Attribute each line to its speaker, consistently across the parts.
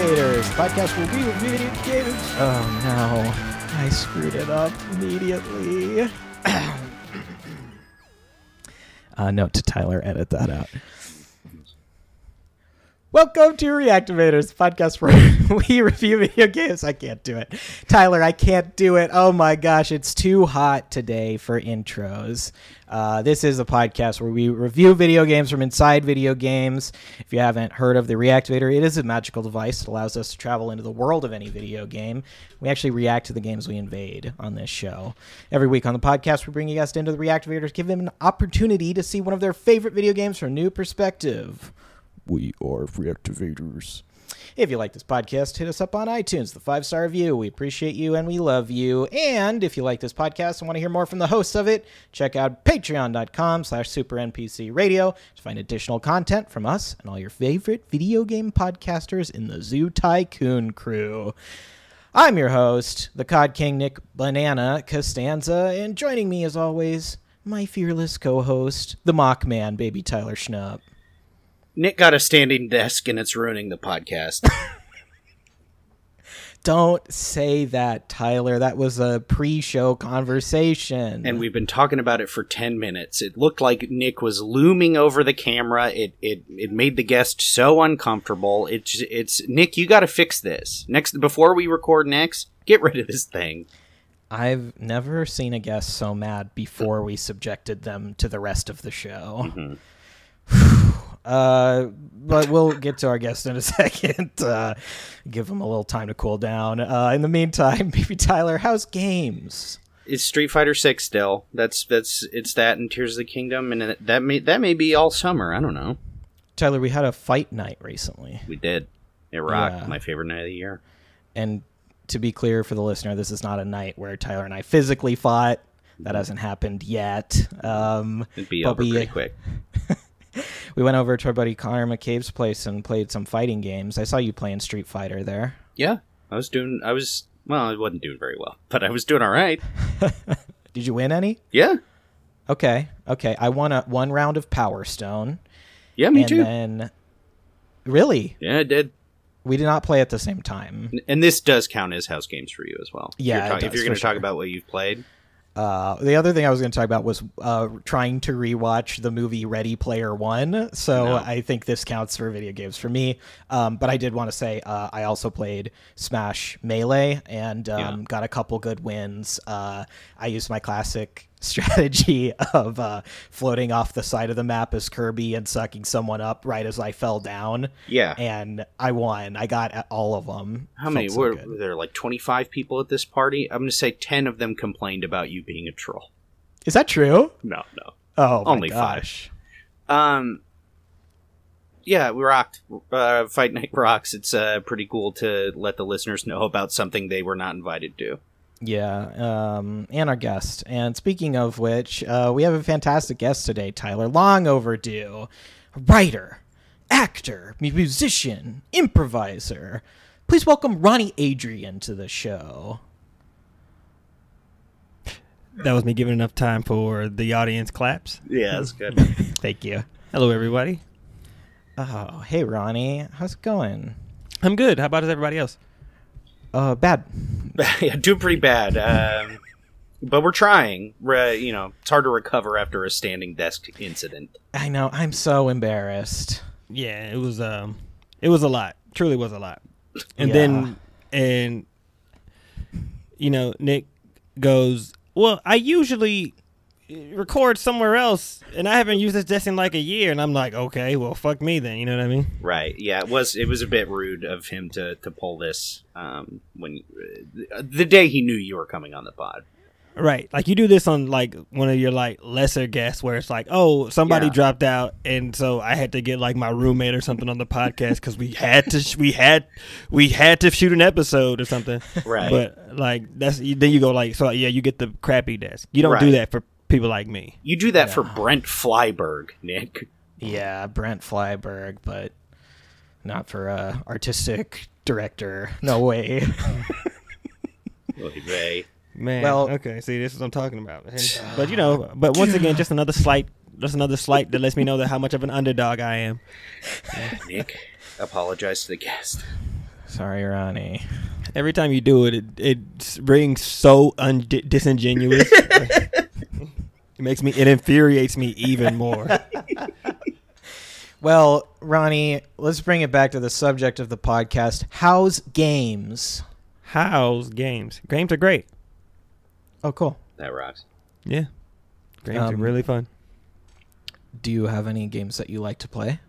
Speaker 1: Podcast where we review video games. Oh no, I screwed it up immediately. uh, note to Tyler, edit that out. Welcome to Reactivators, podcast where we review video games. I can't do it. Tyler, I can't do it. Oh my gosh, it's too hot today for intros. Uh, this is a podcast where we review video games from inside video games. If you haven't heard of the Reactivator, it is a magical device that allows us to travel into the world of any video game. We actually react to the games we invade on this show. Every week on the podcast, we bring a guest into the Reactivator to give them an opportunity to see one of their favorite video games from a new perspective. We are Reactivators. If you like this podcast, hit us up on iTunes, the five star review. We appreciate you and we love you. And if you like this podcast and want to hear more from the hosts of it, check out patreon.com slash super NPC radio to find additional content from us and all your favorite video game podcasters in the Zoo Tycoon crew. I'm your host, the Cod King Nick Banana Costanza, and joining me as always, my fearless co-host, the Mock Man, Baby Tyler Schnupp.
Speaker 2: Nick got a standing desk and it's ruining the podcast.
Speaker 1: Don't say that, Tyler. That was a pre-show conversation.
Speaker 2: and we've been talking about it for 10 minutes. It looked like Nick was looming over the camera. It it, it made the guest so uncomfortable. It's it's Nick, you got to fix this. Next before we record next, get rid of this thing.
Speaker 1: I've never seen a guest so mad before we subjected them to the rest of the show. Mm-hmm. uh, but we'll get to our guest in a second. Uh, give them a little time to cool down. Uh, in the meantime, maybe Tyler, how's games?
Speaker 2: It's Street Fighter 6 still. That's that's it's that and Tears of the Kingdom and that may that may be all summer. I don't know.
Speaker 1: Tyler, we had a fight night recently.
Speaker 2: We did. It rocked.
Speaker 1: Yeah.
Speaker 2: My favorite night of the year.
Speaker 1: And to be clear for the listener, this is not a night where Tyler and I physically fought. That hasn't happened yet. Um,
Speaker 2: It'd be over
Speaker 1: we-
Speaker 2: pretty quick.
Speaker 1: we went over to our buddy Connor McCabe's place and played some fighting games. I saw you playing Street Fighter there.
Speaker 2: Yeah. I was doing I was well, I wasn't doing very well, but I was doing all right.
Speaker 1: Did you win any?
Speaker 2: Yeah.
Speaker 1: Okay, okay. I won a one round of Power Stone,
Speaker 2: Yeah, me
Speaker 1: and
Speaker 2: too.
Speaker 1: then really,
Speaker 2: Yeah, it did.
Speaker 1: we did not play at the same time.
Speaker 2: And this does count as house games for you as well. If
Speaker 1: Yeah,
Speaker 2: you're
Speaker 1: it
Speaker 2: ta- if you're going to talk about what you've played,
Speaker 1: Uh, the other thing I was going to talk about was uh, trying to rewatch the movie Ready Player One. So
Speaker 2: No.
Speaker 1: I think this counts for video games for me. Um, but I did want to say uh, I also played Smash Melee and um,
Speaker 2: Yeah.
Speaker 1: got a couple good wins. Uh, I used my classic strategy of uh, floating off the side of the map as Kirby and sucking someone up right as I fell down.
Speaker 2: yeah.
Speaker 1: And I won. I got all of them.
Speaker 2: How many
Speaker 1: so
Speaker 2: were, were there? Like 25 people at this party. I'm going to say 10 of them complained about you being a troll.
Speaker 1: Is that true?
Speaker 2: No, no.
Speaker 1: Oh, my
Speaker 2: Only five.
Speaker 1: gosh.
Speaker 2: Um. Yeah, we rocked. Uh, Fight Night rocks. It's uh, pretty cool to let the listeners know about something they were not invited to.
Speaker 1: Yeah, um, and our guest. And speaking of which, uh, we have a fantastic guest today, Tyler. Long overdue. Writer, actor, musician, improviser. Please welcome Ronnie Adrian to the show.
Speaker 3: That was me giving enough time for the audience claps.
Speaker 2: Yeah, that's good.
Speaker 1: Thank you.
Speaker 3: Hello, everybody.
Speaker 1: Oh, hey, Ronnie. How's it going?
Speaker 3: I'm good. How about everybody else?
Speaker 1: Uh, bad.
Speaker 2: yeah, doing pretty bad. Um, but we're trying. Re- you know, it's hard to recover after a standing desk incident.
Speaker 1: I know. I'm so embarrassed.
Speaker 3: Yeah, it was um, it was a lot. Truly was a lot. And
Speaker 1: Yeah.
Speaker 3: then and you know, Nick goes, "Well, I usually record somewhere else, and I haven't used this desk in like a year." And I'm like, "Okay, well, fuck me then." You know what I mean?
Speaker 2: Right. Yeah, it was it was a bit rude of him to to pull this um when uh, the day he knew you were coming on the pod.
Speaker 3: Right. Like you do this on like one of your like lesser guests where it's like, oh, somebody
Speaker 2: Yeah.
Speaker 3: dropped out and so I had to get like my roommate or something on the podcast cuz we had to sh- we had we had to shoot an episode or something.
Speaker 2: Right.
Speaker 3: But like that's then you go like so yeah, you get the crappy desk. You don't do that for people like me.
Speaker 2: You do that for Brent Flyberg, Nick.
Speaker 1: Yeah, Brent Flyberg, but not for a artistic director. No way.
Speaker 2: Oy.
Speaker 3: Man.
Speaker 1: Well-
Speaker 3: okay, see this is what I'm talking about. And- but you know, but once again just another slight just another slight that lets me know that how much of an underdog I am.
Speaker 2: Nick, apologize to the guest.
Speaker 1: Sorry, Ronnie.
Speaker 3: Every time you do it, it, it rings so un- disingenuous. it makes me. It infuriates me even more.
Speaker 1: Well, Ronnie, let's bring it back to the subject of the podcast. How's games?
Speaker 3: How's games? Games are great.
Speaker 1: Oh, cool.
Speaker 2: That rocks.
Speaker 3: Yeah, games are
Speaker 1: Um,
Speaker 3: really fun.
Speaker 1: Do you have any games that you like to play?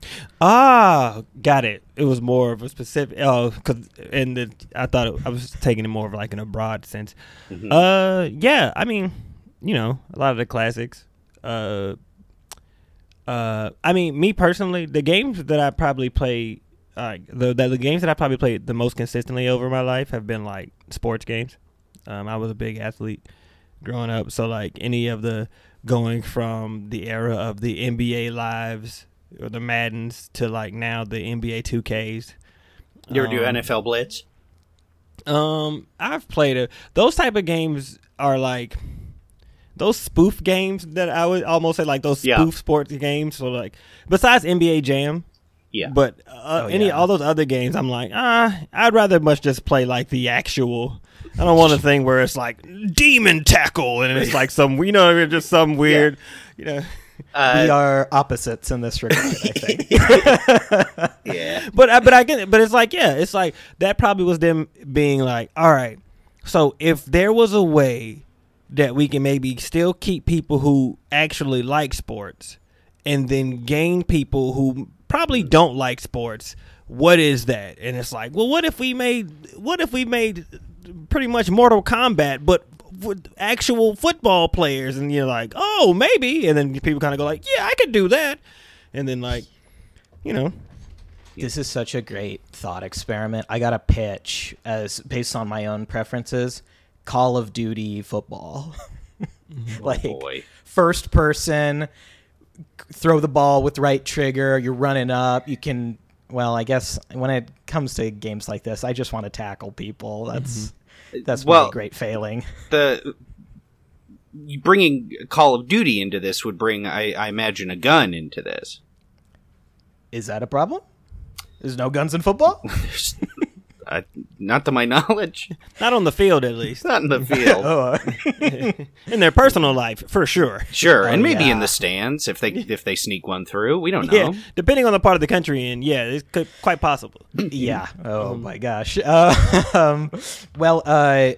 Speaker 3: Ah, got it. It was more of a specific. Oh, cause and the I thought it, I was taking it more of like in a broad sense.
Speaker 2: Mhm.
Speaker 3: Uh, yeah. I mean, you know, a lot of the classics. Uh, uh, I mean, me personally, the games that I probably play, uh, the, the the games that I probably played the most consistently over my life have been like sports games. Um, I was a big athlete growing up, so like any of the going from the era of the NBA lives or the Maddens to like now the NBA 2Ks.
Speaker 2: You ever do
Speaker 3: Um,
Speaker 2: NFL Blitz?
Speaker 3: um, I've played it. Those type of games are like those spoof games that I would almost say like those spoof
Speaker 2: Yeah.
Speaker 3: sports games. So like besides NBA Jam,
Speaker 2: Yeah.
Speaker 3: but uh,
Speaker 1: Oh,
Speaker 3: any
Speaker 1: yeah.
Speaker 3: all those other games, I'm like, ah, I'd rather much just play like the actual. I don't want a thing where it's like demon tackle and it's like some, you know, just some weird, you know.
Speaker 2: Uh,
Speaker 1: we are opposites in this regard, I think.
Speaker 2: yeah.
Speaker 3: but I, but I get it. But it's like, yeah, it's like that probably was them being like, all right. So if there was a way that we can maybe still keep people who actually like sports, and then gain people who probably don't like sports, what is that? And it's like, well, what if we made, what if we made pretty much Mortal Kombat, but with actual football players? And you're like, oh, maybe. And then people kind of go like, yeah, I could do that. And then like, you know,
Speaker 1: This is such a great thought experiment. I got a pitch as based on my own preferences. Call of Duty football. Mm-hmm. like oh,
Speaker 2: Boy.
Speaker 1: first person throw the ball with right trigger, you're running up, you can well, I guess when it comes to games like this, I just want to tackle people. Mm-hmm. That's uh, that's
Speaker 2: Well-
Speaker 1: my great failing.
Speaker 2: The bringing Call of Duty into this would bring, I, I imagine, a gun into this.
Speaker 1: Is that a problem? There's no guns in football?
Speaker 2: There's, uh, not to my knowledge.
Speaker 3: not on the field at least.
Speaker 2: Not in the field.
Speaker 1: oh,
Speaker 3: in their personal life for sure.
Speaker 2: Sure,
Speaker 1: Oh,
Speaker 2: and maybe
Speaker 1: yeah.
Speaker 2: in the stands if they if they sneak one through. We don't know.
Speaker 3: Yeah, depending on the part of the country, and yeah, it's could, quite possible.
Speaker 1: yeah. Oh my gosh. Uh, um, well, uh,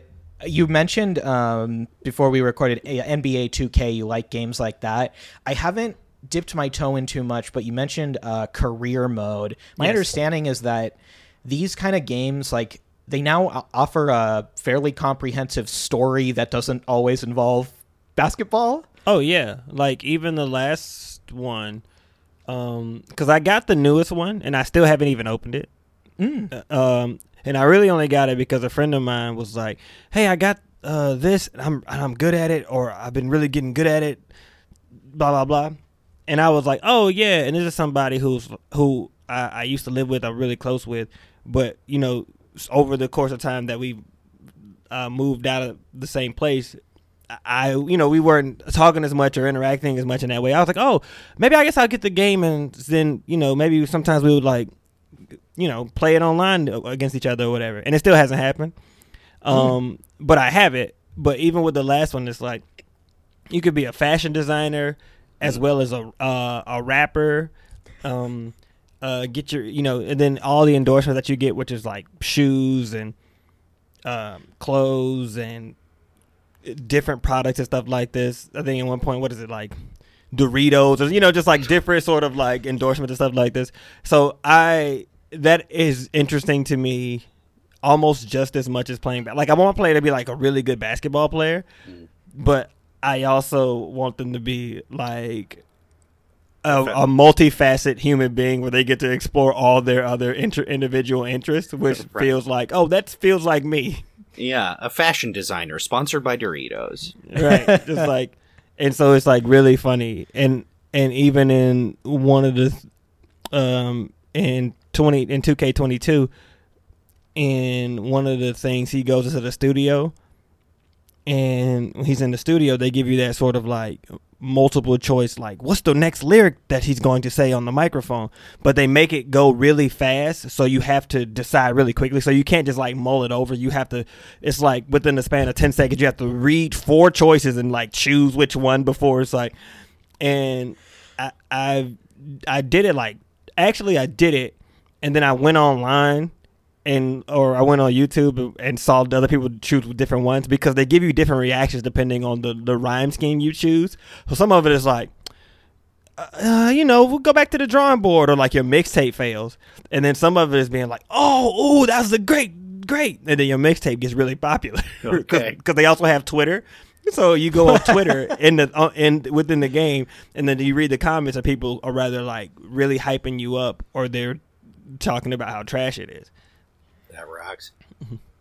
Speaker 1: you mentioned um, before we recorded uh, NBA 2K. You like games like that. I haven't dipped my toe in too much, but you mentioned uh, career mode. My
Speaker 3: Yes.
Speaker 1: understanding is that these kind of games, like they now offer a fairly comprehensive story that doesn't always involve basketball.
Speaker 3: Oh yeah, like even the last one, um, because I got the newest one and I still haven't even opened it. Uh, Um, and I really only got it because a friend of mine was like, "Hey, I got uh this, and I'm and I'm good at it, or I've been really getting good at it." Blah blah blah, and I was like, "Oh yeah," and this is somebody who's who I, I used to live with, I'm really close with, but you know, over the course of time that we uh, moved out of the same place, I, you know, we weren't talking as much or interacting as much in that way. I was like, oh, maybe I guess I'll get the game and then, you know, maybe sometimes we would like, you know, play it online against each other or whatever. And it still hasn't happened. Um, but I have it. But even with the last one, it's like you could be a fashion designer as well as a uh, a rapper. Um, uh, get your, you know, and then all the endorsements that you get, which is like shoes and um, clothes and different products and stuff like this. I think at one point, what is it like? Doritos, or you know, just like different sort of like endorsements and stuff like this. So I that is interesting to me, almost just as much as playing. Like I want a player to be like a really good basketball player, but I also want them to be like a, a multifaceted human being where they get to explore all their other inter- individual interests, which
Speaker 2: Right.
Speaker 3: feels like oh, that feels like me.
Speaker 2: Yeah, a fashion designer sponsored by Doritos.
Speaker 3: right just like and so it's like really funny and and even in one of the um in 20 in 2k22 in one of the things he goes into the studio and when he's in the studio they give you that sort of like multiple choice like what's the next lyric that he's going to say on the microphone? But they make it go really fast so you have to decide really quickly. So you can't just like mull it over. You have to it's like within the span of 10 seconds you have to read four choices and like choose which one before it's like and i i i did it like actually i did it and then i went online and or I went on YouTube and saw other people choose different ones because they give you different reactions depending on the the rhyme scheme you choose. So some of it is like, uh, you know, we'll go back to the drawing board, or like your mixtape fails, and then some of it is being like, oh, ooh, that was a great, great, and then your mixtape gets really popular Okay. because
Speaker 2: Okay.
Speaker 3: they also have Twitter. So you go on Twitter in the uh, in within the game, and then you read the comments, and people are rather like really hyping you up, or they're talking about how trash it is.
Speaker 2: That rocks.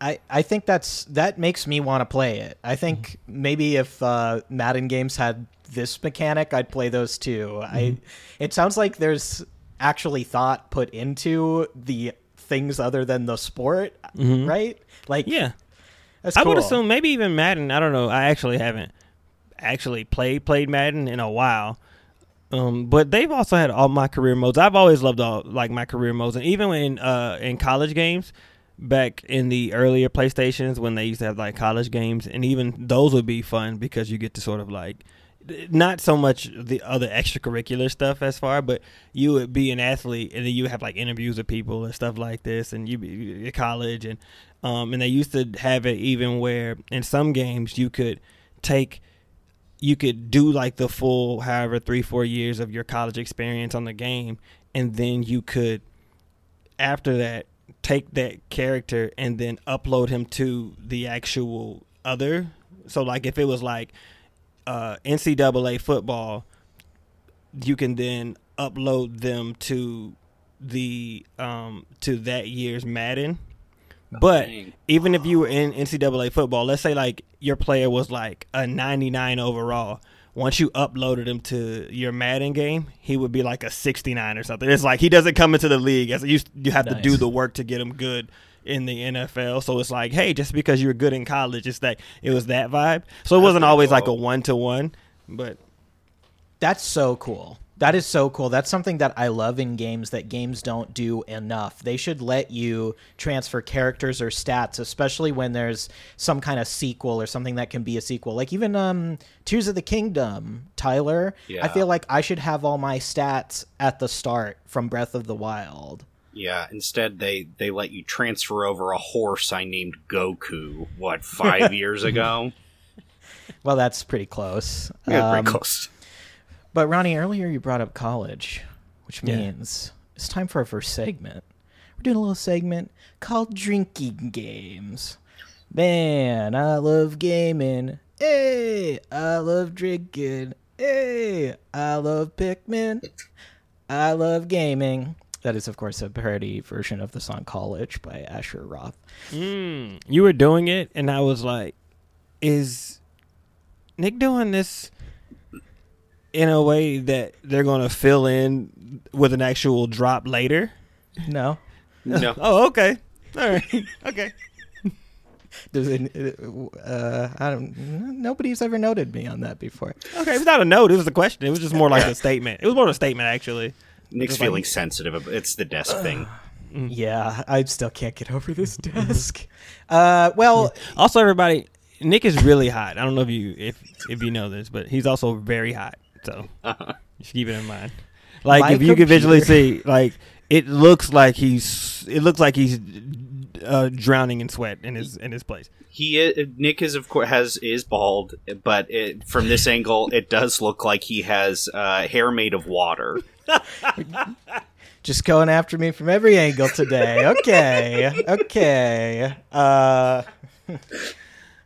Speaker 1: I, I think that's that makes me want to play it. I think maybe if uh, Madden games had this mechanic, I'd play those too. I it sounds like there's actually thought put into the things other than the sport, right? Like
Speaker 3: Yeah,
Speaker 1: that's
Speaker 3: I would assume maybe even Madden. I don't know. I actually haven't actually played played Madden in a while. Um, but they've also had all my career modes. I've always loved all like my career modes, and even in uh in college games, back in the earlier PlayStations when they used to have like college games, and even those would be fun because you get to sort of like not so much the other extracurricular stuff as far, but you would be an athlete and then you have like interviews with people and stuff like this, and you be at college and um and they used to have it even where in some games you could take you could do like the full however three four years of your college experience on the game and then you could after that take that character and then upload him to the actual other so like if it was like uh ncaa football you can then upload them to the um to that year's madden but
Speaker 2: dang.
Speaker 3: even if you were in NCAA football, let's say like your player was like a 99 overall, once you uploaded him to your Madden game, he would be like a 69 or something. It's like he doesn't come into the league as you you have to do the work to get him good in the NFL. So it's like, hey, just because you were good in college, it's that it was that vibe. So it wasn't always like a one to one, but
Speaker 1: That's so cool. That is so cool. That's something that I love in games that games don't do enough. They should let you transfer characters or stats, especially when there's some kind of sequel or something that can be a sequel. Like even um Tears of the Kingdom, Tyler.
Speaker 2: Yeah.
Speaker 1: I feel like I should have all my stats at the start from Breath of the Wild.
Speaker 2: Yeah, instead they they let you transfer over a horse I named Goku. What five years ago?
Speaker 1: Well, that's pretty close.
Speaker 2: Yeah,
Speaker 1: Um,
Speaker 2: pretty close.
Speaker 1: But Ronnie, earlier you brought up college, which
Speaker 3: Yeah.
Speaker 1: means it's time for our first segment. We're doing a little segment called Drinking Games. Man, I love gaming. Hey, I love drinking. Hey, I love Pikmin. I love gaming. That is, of course, a parody version of the song College by Asher Roth.
Speaker 3: Mm, you were doing it, and I was like, "Is Nick doing this in a way that they're going to fill in with an actual drop later?"
Speaker 1: No.
Speaker 2: No,
Speaker 3: Oh, okay, all right, okay.
Speaker 1: Does it, uh, I don't. Nobody's ever noted me on that before.
Speaker 3: Okay, it's not a note. It was a question. It was just more like a statement. It was more of a statement, actually.
Speaker 2: Nick's
Speaker 3: Just like-
Speaker 2: feeling sensitive. It's the desk thing.
Speaker 1: Yeah, I still can't get over this desk. Uh, well,
Speaker 3: Also, everybody, Nick is really hot. I don't know if you if if you know this, but he's also very hot. So just keep it in mind. Like
Speaker 1: My
Speaker 3: if you can visually see, like it looks like he's it looks like he's uh, drowning in sweat in his in his place.
Speaker 2: He is, Nick is of course has is bald, but it, from this angle, it does look like he has uh, hair made of water.
Speaker 1: just going after me from every angle today. Okay, okay. Uh,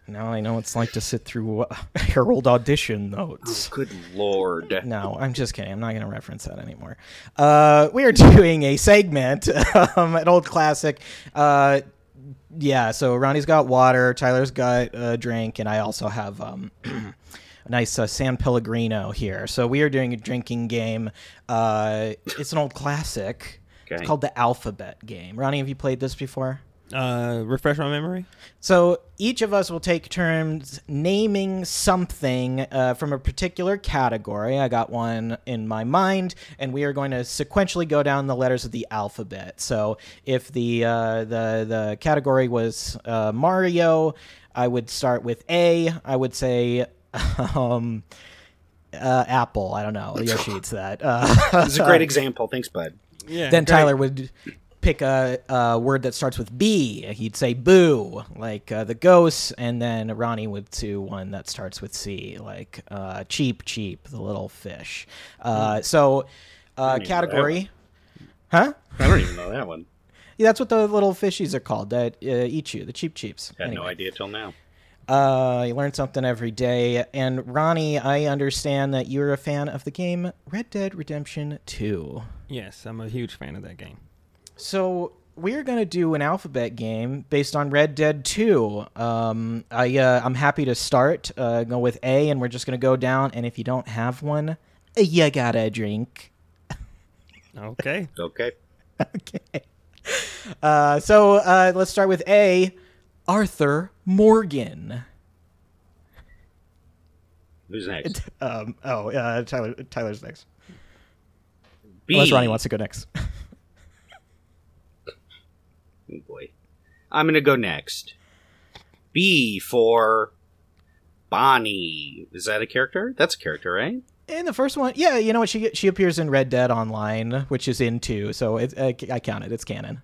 Speaker 1: now I know what it's like to sit through uh, Harold audition notes.
Speaker 2: Good lord!
Speaker 1: No, I'm just kidding. I'm not going to reference that anymore. Uh, we are doing a segment, um, an old classic. Uh, yeah, so Ronnie's got water, Tyler's got a drink, and I also have um, a nice uh, San Pellegrino here. So we are doing a drinking game. Uh, it's an old classic.
Speaker 2: Okay.
Speaker 1: It's called the Alphabet Game. Ronnie, have you played this before?
Speaker 3: Uh, refresh my memory.
Speaker 1: So each of us will take turns naming something uh, from a particular category. I got one in my mind, and we are going to sequentially go down the letters of the alphabet. So if the uh, the the category was uh, Mario, I would start with A. I would say. Um, uh, Apple. I don't know. Yoshi eats that. Uh,
Speaker 2: It's a great example. Thanks, bud.
Speaker 3: Yeah.
Speaker 1: then Tyler would pick a, a word that starts with B. He'd say boo, like uh, the ghosts, and then Ronnie would do one that starts with C, like uh, Cheep, Cheep, the little fish. Uh, so, uh,
Speaker 2: even know that
Speaker 1: category, huh?
Speaker 2: I don't even know that one.
Speaker 1: Yeah, that's what the little fishies are called that uh, eat you, the Cheep cheeps.
Speaker 2: I had no idea till now.
Speaker 1: Uh, you learn something every day. And Ronnie, I understand that you're a fan of the game Red Dead Redemption 2.
Speaker 3: Yes, I'm a huge fan of that game.
Speaker 1: So we're gonna do an alphabet game based on Red Dead 2. Um, I uh, I'm happy to start. Uh, go with A, and we're just gonna go down. And if you don't have one, you gotta drink.
Speaker 3: Okay.
Speaker 2: Okay.
Speaker 1: okay. Uh, so uh, let's start with A. Arthur Morgan.
Speaker 2: Who's next?
Speaker 1: Um, oh, uh, Tyler. Tyler's next.
Speaker 2: B.
Speaker 1: Unless Ronnie wants to go next.
Speaker 2: Oh boy. I'm gonna go next. B for Bonnie. Is that a character? That's a character, right?
Speaker 1: In the first one, yeah, you know what? She she appears in Red Dead Online, which is in two, so it, uh, I count it. It's canon.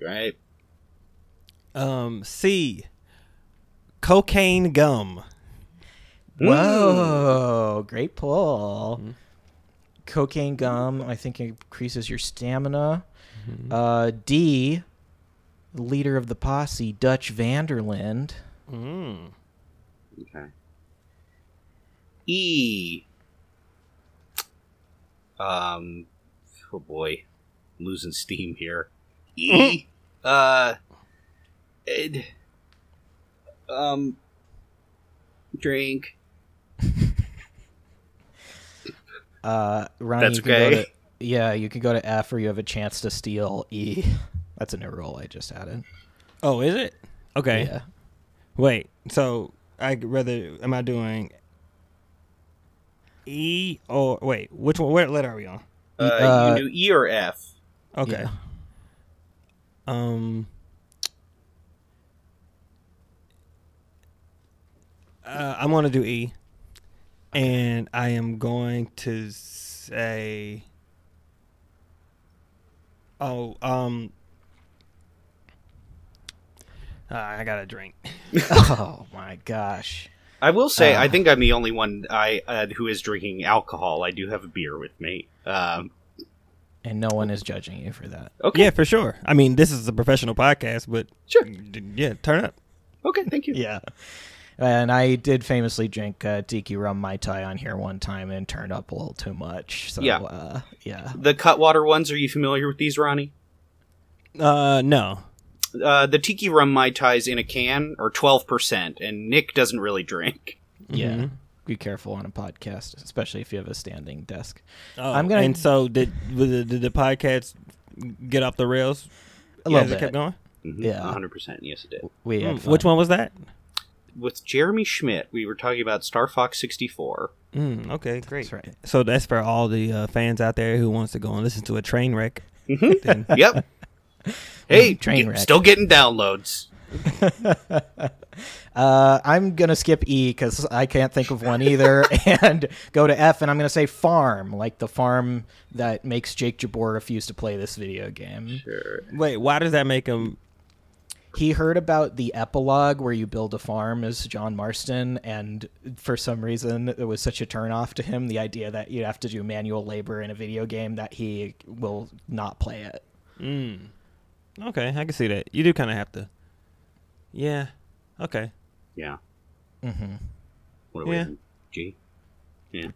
Speaker 2: Right.
Speaker 3: Um, C. Cocaine gum.
Speaker 1: Whoa, great pull. Cocaine gum, I think increases your stamina. Uh, D, leader of the posse, Dutch van der Linde.
Speaker 3: Mm.
Speaker 2: Okay. E. Um. Oh boy, I'm losing steam here. E. uh. Ed. Um. Drink.
Speaker 1: Uh, Ronnie,
Speaker 2: That's
Speaker 1: you can go
Speaker 2: okay.
Speaker 1: To, yeah, you can go to F, or you have a chance to steal E. That's a new rule I just added.
Speaker 3: Oh, is it? Okay.
Speaker 1: Yeah.
Speaker 3: Wait. So I rather am I doing E or wait? Which one? What letter are we on?
Speaker 2: Uh,
Speaker 1: Uh,
Speaker 2: you do E or F.
Speaker 3: Okay.
Speaker 1: Yeah.
Speaker 3: Um. Uh, I'm gonna do E, and I am going to say. Oh, um. uh, I got a drink.
Speaker 1: oh my gosh.
Speaker 2: I will say,
Speaker 1: Uh.
Speaker 2: I think I'm the only one I uh, who is drinking alcohol. I do have a beer with me. Um,
Speaker 1: And no one is judging you for that.
Speaker 2: okay,
Speaker 3: Yeah, for sure. I mean, this is a professional podcast, but
Speaker 2: sure.
Speaker 3: yeah, turn up.
Speaker 2: Okay, thank you.
Speaker 1: Yeah. And I did famously drink uh, tiki rum mai tai on here one time and turned up a little too much. So
Speaker 2: Yeah.
Speaker 1: uh, yeah.
Speaker 2: The Cutwater ones. Are you familiar with these, Ronnie?
Speaker 3: Uh, no.
Speaker 2: Uh, the tiki rum mai tais in a can are twelve percent, and Nick doesn't really drink.
Speaker 1: Yeah.
Speaker 3: Mhm.
Speaker 1: Be careful on a podcast, especially if you have a standing desk.
Speaker 3: Oh,
Speaker 1: I'm gonna-
Speaker 3: And so did did, did the podcast get off the rails?
Speaker 1: A
Speaker 3: Yeah,
Speaker 1: little
Speaker 3: as it kept going.
Speaker 2: Mhm,
Speaker 1: Yeah.
Speaker 2: hundred percent. Yes, it did.
Speaker 1: We
Speaker 3: Mm, which one was that?
Speaker 2: With Jeremy Schmidt, we were talking about Star Fox sixty four.
Speaker 3: Mm, okay, great.
Speaker 1: That's right.
Speaker 3: So that's for all the uh, fans out there who wants to go and listen to a train wreck.
Speaker 2: Mhm. Yep. hey,
Speaker 1: Train wreck.
Speaker 2: still getting downloads.
Speaker 1: Uh, I'm gonna skip E because I can't think of one either, and go to F. And I'm gonna say farm, like the farm that makes Jake Jabor refuse to play this video game.
Speaker 2: Sure.
Speaker 3: Wait, why does that make him?
Speaker 1: He heard about the epilogue where you build a farm as John Marston, and for some reason it was such a turnoff to him. The idea that you have to do manual labor in a video game that he will not play it.
Speaker 3: Mm, okay, I can see that. You do kind of have to. Yeah. Okay.
Speaker 2: Yeah.
Speaker 1: Mm-hmm.
Speaker 2: What are we
Speaker 3: Yeah.
Speaker 2: in?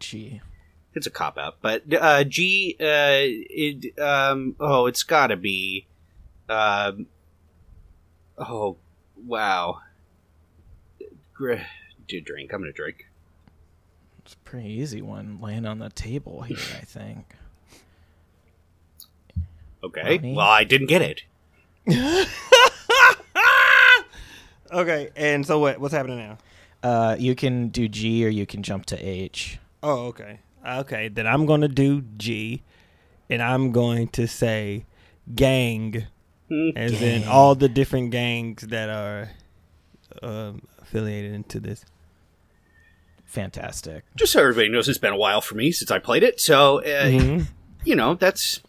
Speaker 2: G. It's a cop out, but uh, G. Uh, it, um, oh, it's got to be. Um, oh, wow. Gr- Do drink. I'm gonna drink.
Speaker 1: It's a pretty easy one laying on the table here, I think.
Speaker 2: Okay.
Speaker 1: Ronnie?
Speaker 2: Well, I didn't get it.
Speaker 3: Okay, and so what? What's happening now?
Speaker 1: Uh, you can do G or you can jump to H.
Speaker 3: Oh, okay. Okay, then I'm going to do G, and I'm going to say gang, as in all the different gangs that are um, affiliated into this.
Speaker 1: Fantastic.
Speaker 2: Just so everybody knows, it's been a while for me since I played it. So, uh,
Speaker 3: Mhm.
Speaker 2: you know, that's.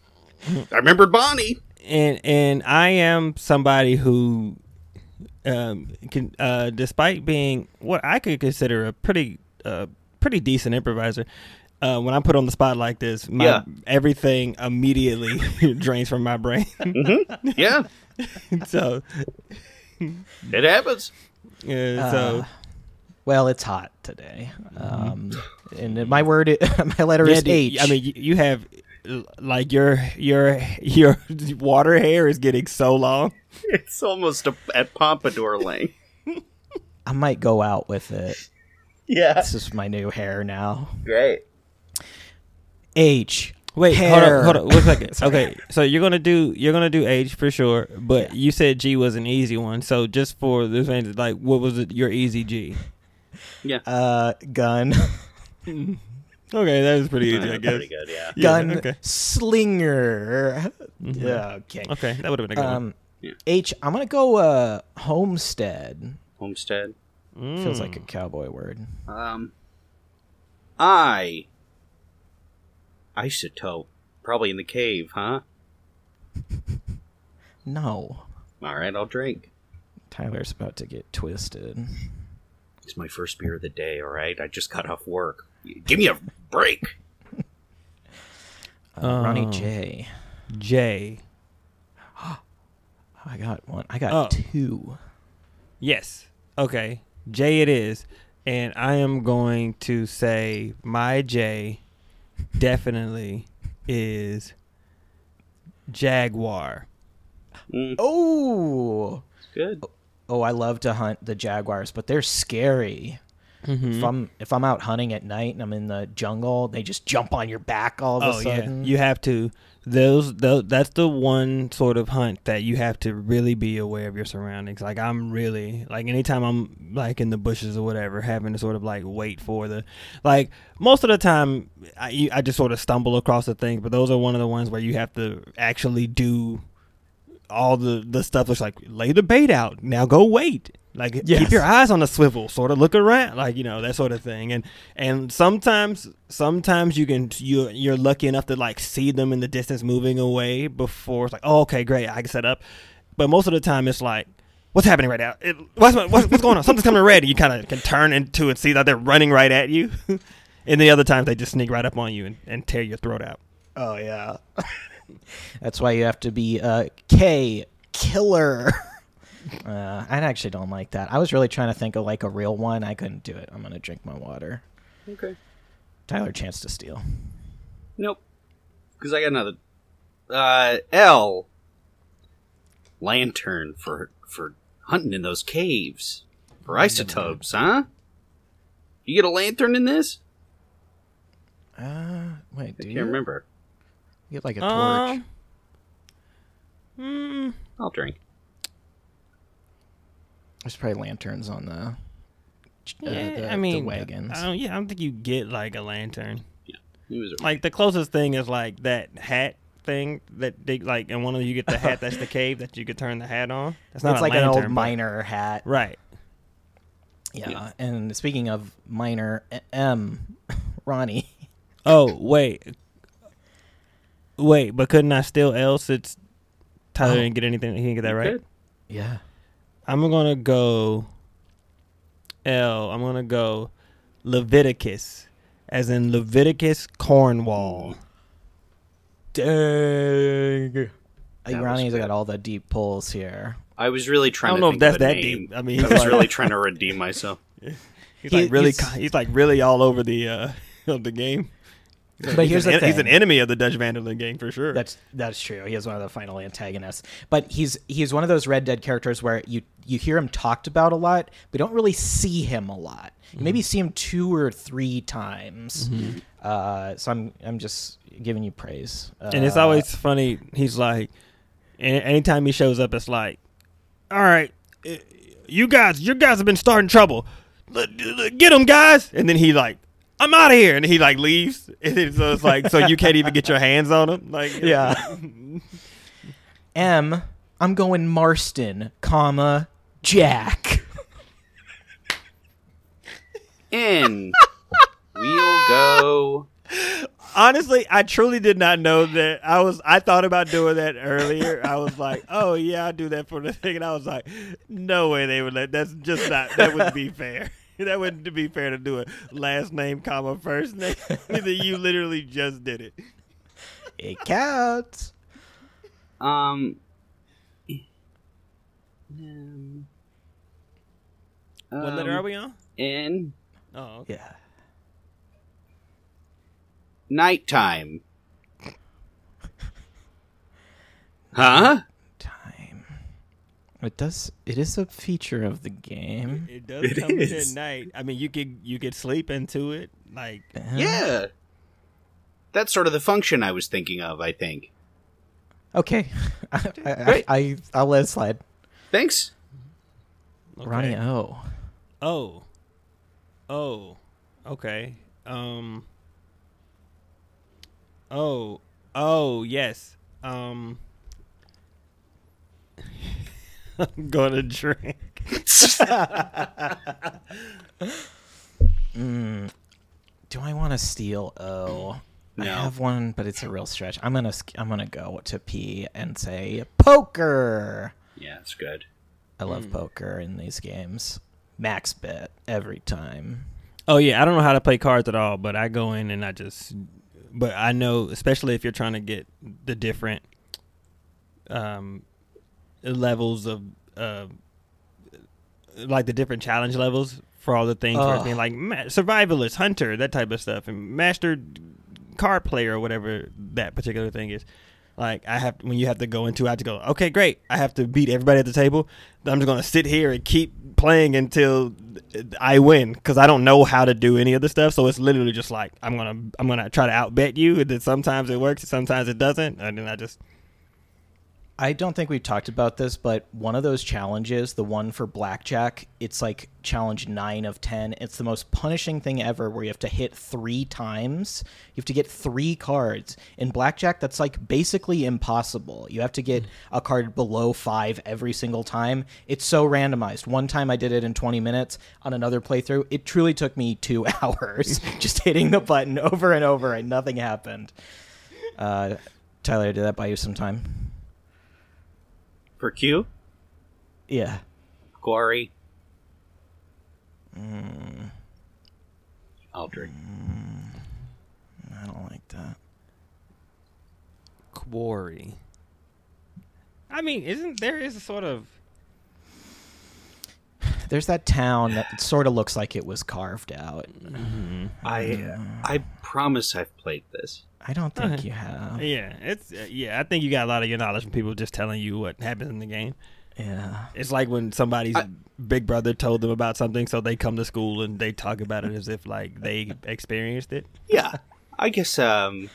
Speaker 2: I remember Bonnie.
Speaker 3: And and I am somebody who, um, can uh, despite being what I could consider a pretty uh, pretty decent improviser. Uh, when I put on the spot like this, my
Speaker 2: Yeah.
Speaker 3: everything immediately drains from my brain.
Speaker 2: Yeah,
Speaker 3: so,
Speaker 2: it happens.
Speaker 3: uh, so
Speaker 1: Uh, well, it's hot today. Um, and my word, my letter
Speaker 3: Yeah,
Speaker 1: is
Speaker 3: dude,
Speaker 1: H.
Speaker 3: I mean, you, you have like your your your water hair is getting so long.
Speaker 2: It's almost a, at pompadour length.
Speaker 1: I might go out with it.
Speaker 2: Yeah,
Speaker 1: This is my new hair now.
Speaker 2: great.
Speaker 1: H.
Speaker 3: Wait,
Speaker 1: hair.
Speaker 3: hold on, hold on, one second.
Speaker 1: Sorry.
Speaker 3: okay, so you're gonna do you're gonna do H for sure, but you said G was an easy one. So just for this, like, what was it, your easy G? Yeah.
Speaker 1: Uh, gun.
Speaker 3: Okay, that was pretty easy, I guess.
Speaker 2: Pretty good, yeah.
Speaker 3: Yeah,
Speaker 1: gun
Speaker 3: okay.
Speaker 1: slinger. Yeah, okay.
Speaker 3: Okay, that would have been a good
Speaker 1: Um,
Speaker 2: Yeah.
Speaker 1: H. I'm gonna go uh homestead.
Speaker 2: Homestead.
Speaker 3: one.
Speaker 1: Feels
Speaker 3: Mm.
Speaker 1: like a cowboy word.
Speaker 2: Um, I. Isotope. Probably in the cave, huh?
Speaker 1: No,
Speaker 2: All right, I'll drink.
Speaker 1: Tyler's about to get twisted.
Speaker 2: It's my first beer of the day, all right? I just got off work. Give me a break.
Speaker 1: Uh, Ronnie
Speaker 3: Oh.
Speaker 1: J.
Speaker 3: J.
Speaker 1: I got one. I got
Speaker 3: Oh.
Speaker 1: two.
Speaker 3: Yes. Okay. J it is. And I am going to say my J definitely is Jaguar.
Speaker 2: Mm,
Speaker 1: Oh,
Speaker 2: good.
Speaker 1: oh! I love to hunt the jaguars, but they're scary.
Speaker 3: Mm-hmm.
Speaker 1: If I'm if I'm out hunting at night and I'm in the jungle, they just jump on your back all of
Speaker 3: Oh
Speaker 1: a
Speaker 3: yeah,
Speaker 1: sudden.
Speaker 3: you have to. Those, those, that's the one sort of hunt that you have to really be aware of your surroundings. Like I'm really like anytime I'm like in the bushes or whatever, having to sort of like wait for the, like most of the time I I just sort of stumble across the things, but those are one of the ones where you have to actually do all the the stuff. That's like lay the bait out. Now go wait like
Speaker 1: Yes.
Speaker 3: keep your eyes on the swivel sort of look around like you know that sort of thing. And and sometimes sometimes you can you you're lucky enough to like see them in the distance moving away before. It's like oh okay great I can set up. But most of the time it's like what's happening right now? It, what's, what's what's going on? Something's coming red you kind of can turn into and see that they're running right at you. And the other times they just sneak right up on you and, and tear your throat out.
Speaker 1: Oh yeah. That's why you have to be uh, K killer. Uh, I actually don't like that. I was really trying to think of like a real one. I couldn't do it. I'm gonna drink my water.
Speaker 2: Okay.
Speaker 1: Tyler, chance to steal.
Speaker 2: Nope. Because I got another. Uh, L. Lantern for for hunting in those caves. For isotopes, huh? You get a lantern in this?
Speaker 1: Uh, wait,
Speaker 2: I
Speaker 1: do
Speaker 2: can't
Speaker 1: you?
Speaker 2: remember.
Speaker 1: You get like a torch.
Speaker 3: Um, mm,
Speaker 2: I'll drink.
Speaker 1: There's probably lanterns on the. Uh,
Speaker 3: yeah,
Speaker 1: the,
Speaker 3: I mean,
Speaker 1: the wagons.
Speaker 3: I don't, yeah, I don't think you get like a lantern.
Speaker 2: He was a-
Speaker 3: Like the closest thing is like that hat thing that they like, and one of you get the hat that's the cave that you could turn the hat on. That's not
Speaker 1: it's
Speaker 3: a
Speaker 1: like an old
Speaker 3: but-
Speaker 1: miner hat.
Speaker 3: right?
Speaker 1: Yeah.
Speaker 2: Yeah.
Speaker 1: And speaking of miner, M, Ronnie.
Speaker 3: Oh wait, wait, but couldn't I steal L since Tyler
Speaker 1: Oh.
Speaker 3: didn't get anything? He didn't get that right.
Speaker 1: Yeah.
Speaker 3: I'm gonna go L. I'm gonna go Leviticus, as in Leviticus Cornwall.
Speaker 1: Dang.
Speaker 2: That was
Speaker 1: Ronnie's
Speaker 2: good.
Speaker 1: got all the deep pulls here.
Speaker 2: I was really trying.
Speaker 3: I don't
Speaker 2: to
Speaker 3: know if that's that
Speaker 2: name.
Speaker 3: deep. I mean,
Speaker 2: I was
Speaker 3: like,
Speaker 2: really trying to redeem myself.
Speaker 3: he's
Speaker 1: He-
Speaker 3: like really,
Speaker 1: he's-
Speaker 3: he's, like really all over the uh, of the game.
Speaker 1: But
Speaker 3: He's
Speaker 1: here's
Speaker 3: an,
Speaker 1: the
Speaker 3: en- he's an enemy of the Dutch van der Linde gang for sure.
Speaker 1: That's that's true. He is one of the final antagonists, but he's he's one of those Red Dead characters where you you hear him talked about a lot, but don't really see him a lot. You maybe see him two or three times. Uh, so I'm I'm just giving you praise. Uh,
Speaker 3: and it's always funny. He's like, And anytime he shows up, it's like, all right, eh, you guys, you guys have been starting trouble. L- l- Get him, guys. And then he like, I'm out of here, and he like leaves. And then, so it's like, so you can't even get your hands on him. Like,
Speaker 1: Yeah. M, I'm going Marston, comma Jack.
Speaker 2: In we'll go.
Speaker 3: Honestly, I truly did not know that. I was I thought about doing that earlier. I was like, oh yeah, I'll do that for the thing, and I was like, no way they would let. That's just not. That wouldn't be fair. That wouldn't be fair to do a last name comma first name. you literally just did it.
Speaker 1: It counts.
Speaker 2: Um. um,
Speaker 3: What letter
Speaker 2: um,
Speaker 3: are we on?
Speaker 2: In
Speaker 3: Oh, okay.
Speaker 1: Yeah.
Speaker 2: nighttime. Huh?
Speaker 1: Time. It does. It is a feature of the game.
Speaker 3: It does
Speaker 2: It
Speaker 3: come in
Speaker 2: is.
Speaker 3: at night. I mean, you could you could sleep into it. Like,
Speaker 1: Uh-huh.
Speaker 2: Yeah. That's sort of the function I was thinking of, I think.
Speaker 1: Okay. I, I,
Speaker 2: Great.
Speaker 1: I, I'll let it slide.
Speaker 2: Thanks.
Speaker 3: okay.
Speaker 1: Ronnie Oh,
Speaker 3: Oh. Oh. Okay. Um. Oh. Oh yes. Um. I'm gonna drink.
Speaker 1: Mm. Do I want to steal Oh,
Speaker 2: No.
Speaker 1: have one, but it's a real stretch. I'm gonna I'm gonna go to P and say poker.
Speaker 2: Yeah, it's good.
Speaker 1: I love poker in these games. Max bet every time.
Speaker 3: Oh yeah, I don't know how to play cards at all, but I go in and I just. But I know, especially if you're trying to get the different um, levels of, uh, like the different challenge levels for all the things, where being like ma- survivalist, hunter, that type of stuff, and master card player or whatever that particular thing is. Like I have when you have to go into, I have to go. Okay, great. I have to beat everybody at the table. I'm just gonna sit here and keep playing until I win because I don't know how to do any of the stuff. So it's literally just like I'm gonna I'm gonna try to outbet you. And then sometimes it works, sometimes it doesn't, and then I just
Speaker 1: I don't think we've talked about this, but one of those challenges, the one for blackjack, it's like challenge nine of ten. It's the most punishing thing ever, where you have to hit three times. You have to get three cards in blackjack. That's like basically impossible. You have to get a card below five every single time. It's so randomized. One time I did it in twenty minutes. On another playthrough, it truly took me two hours just hitting the button over and over, and nothing happened. Uh, Tyler, did that buy you some time?
Speaker 2: For Q,
Speaker 1: Yeah.
Speaker 2: Quarry. Mm. Aldrich. Mm.
Speaker 1: I don't like that.
Speaker 3: quarry. I mean, isn't there is a sort of
Speaker 1: There's that town that sort of looks like it was carved out.
Speaker 2: I I promise I've played this.
Speaker 1: I don't think
Speaker 3: Okay.
Speaker 1: you have.
Speaker 3: yeah, it's uh, yeah. I think you got a lot of your knowledge from people just telling you what happens in the game.
Speaker 1: Yeah.
Speaker 3: It's like when somebody's
Speaker 2: I-
Speaker 3: big brother told them about something, so they come to school and they talk about it as if like they experienced it.
Speaker 2: Yeah, I guess. Um.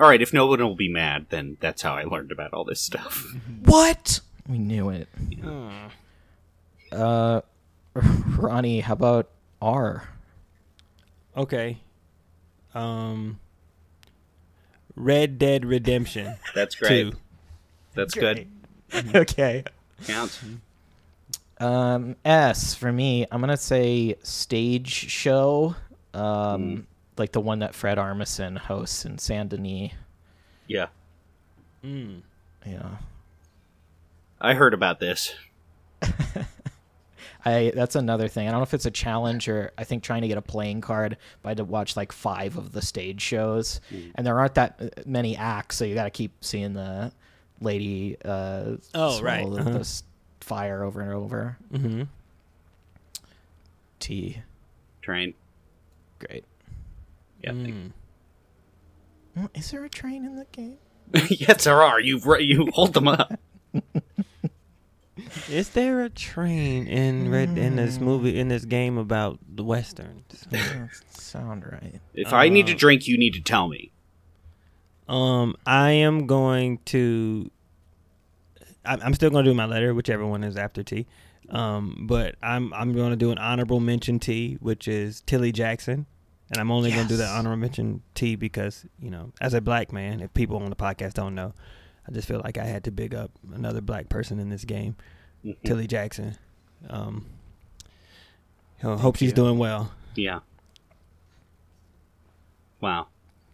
Speaker 2: All right, if no one will be mad, then that's how I learned about all this stuff.
Speaker 1: What? We knew it. Uh, Ronnie, how about R?
Speaker 3: Okay. Um. Red Dead Redemption
Speaker 2: That's great.
Speaker 3: Two.
Speaker 2: That's good.
Speaker 1: okay.
Speaker 2: Counts.
Speaker 1: Um, S for me. I'm gonna say stage show. Um, like the one that Fred Armisen hosts in Saint Denis.
Speaker 2: Yeah,
Speaker 3: Mm.
Speaker 1: Yeah.
Speaker 2: I heard about this.
Speaker 1: I that's another thing. I don't know if it's a challenge or I think trying to get a playing card, but I had to watch like five of the stage shows, and there aren't that uh, many acts, so you got to keep seeing the lady. Uh,
Speaker 3: Oh,
Speaker 1: swallow
Speaker 3: right.
Speaker 1: the,
Speaker 3: Uh-huh.
Speaker 1: the fire over and over.
Speaker 3: Mm-hmm.
Speaker 1: T,
Speaker 2: Train.
Speaker 1: great.
Speaker 2: Yeah.
Speaker 3: Mm.
Speaker 1: Is there a train in the game?
Speaker 2: yes, there are. You you hold them up.
Speaker 3: Is there a train in red in this movie in this game about the westerns?
Speaker 1: Sound right.
Speaker 2: If I need to
Speaker 3: Uh,
Speaker 2: drink, you need to tell me.
Speaker 3: Um, I am going to I'm, I'm still gonna do my letter, whichever one is after T. Um, but I'm I'm gonna do an honorable mention T, which is Tilly Jackson, and I'm only gonna do that
Speaker 1: Yes.
Speaker 3: honorable mention T because you know, as a black man, if people on the podcast don't know, I just feel like I had to big up another black person in this game,
Speaker 2: Mhm.
Speaker 3: Tilly Jackson. Um, I hope she's
Speaker 1: you.
Speaker 3: doing well.
Speaker 2: Yeah. Wow,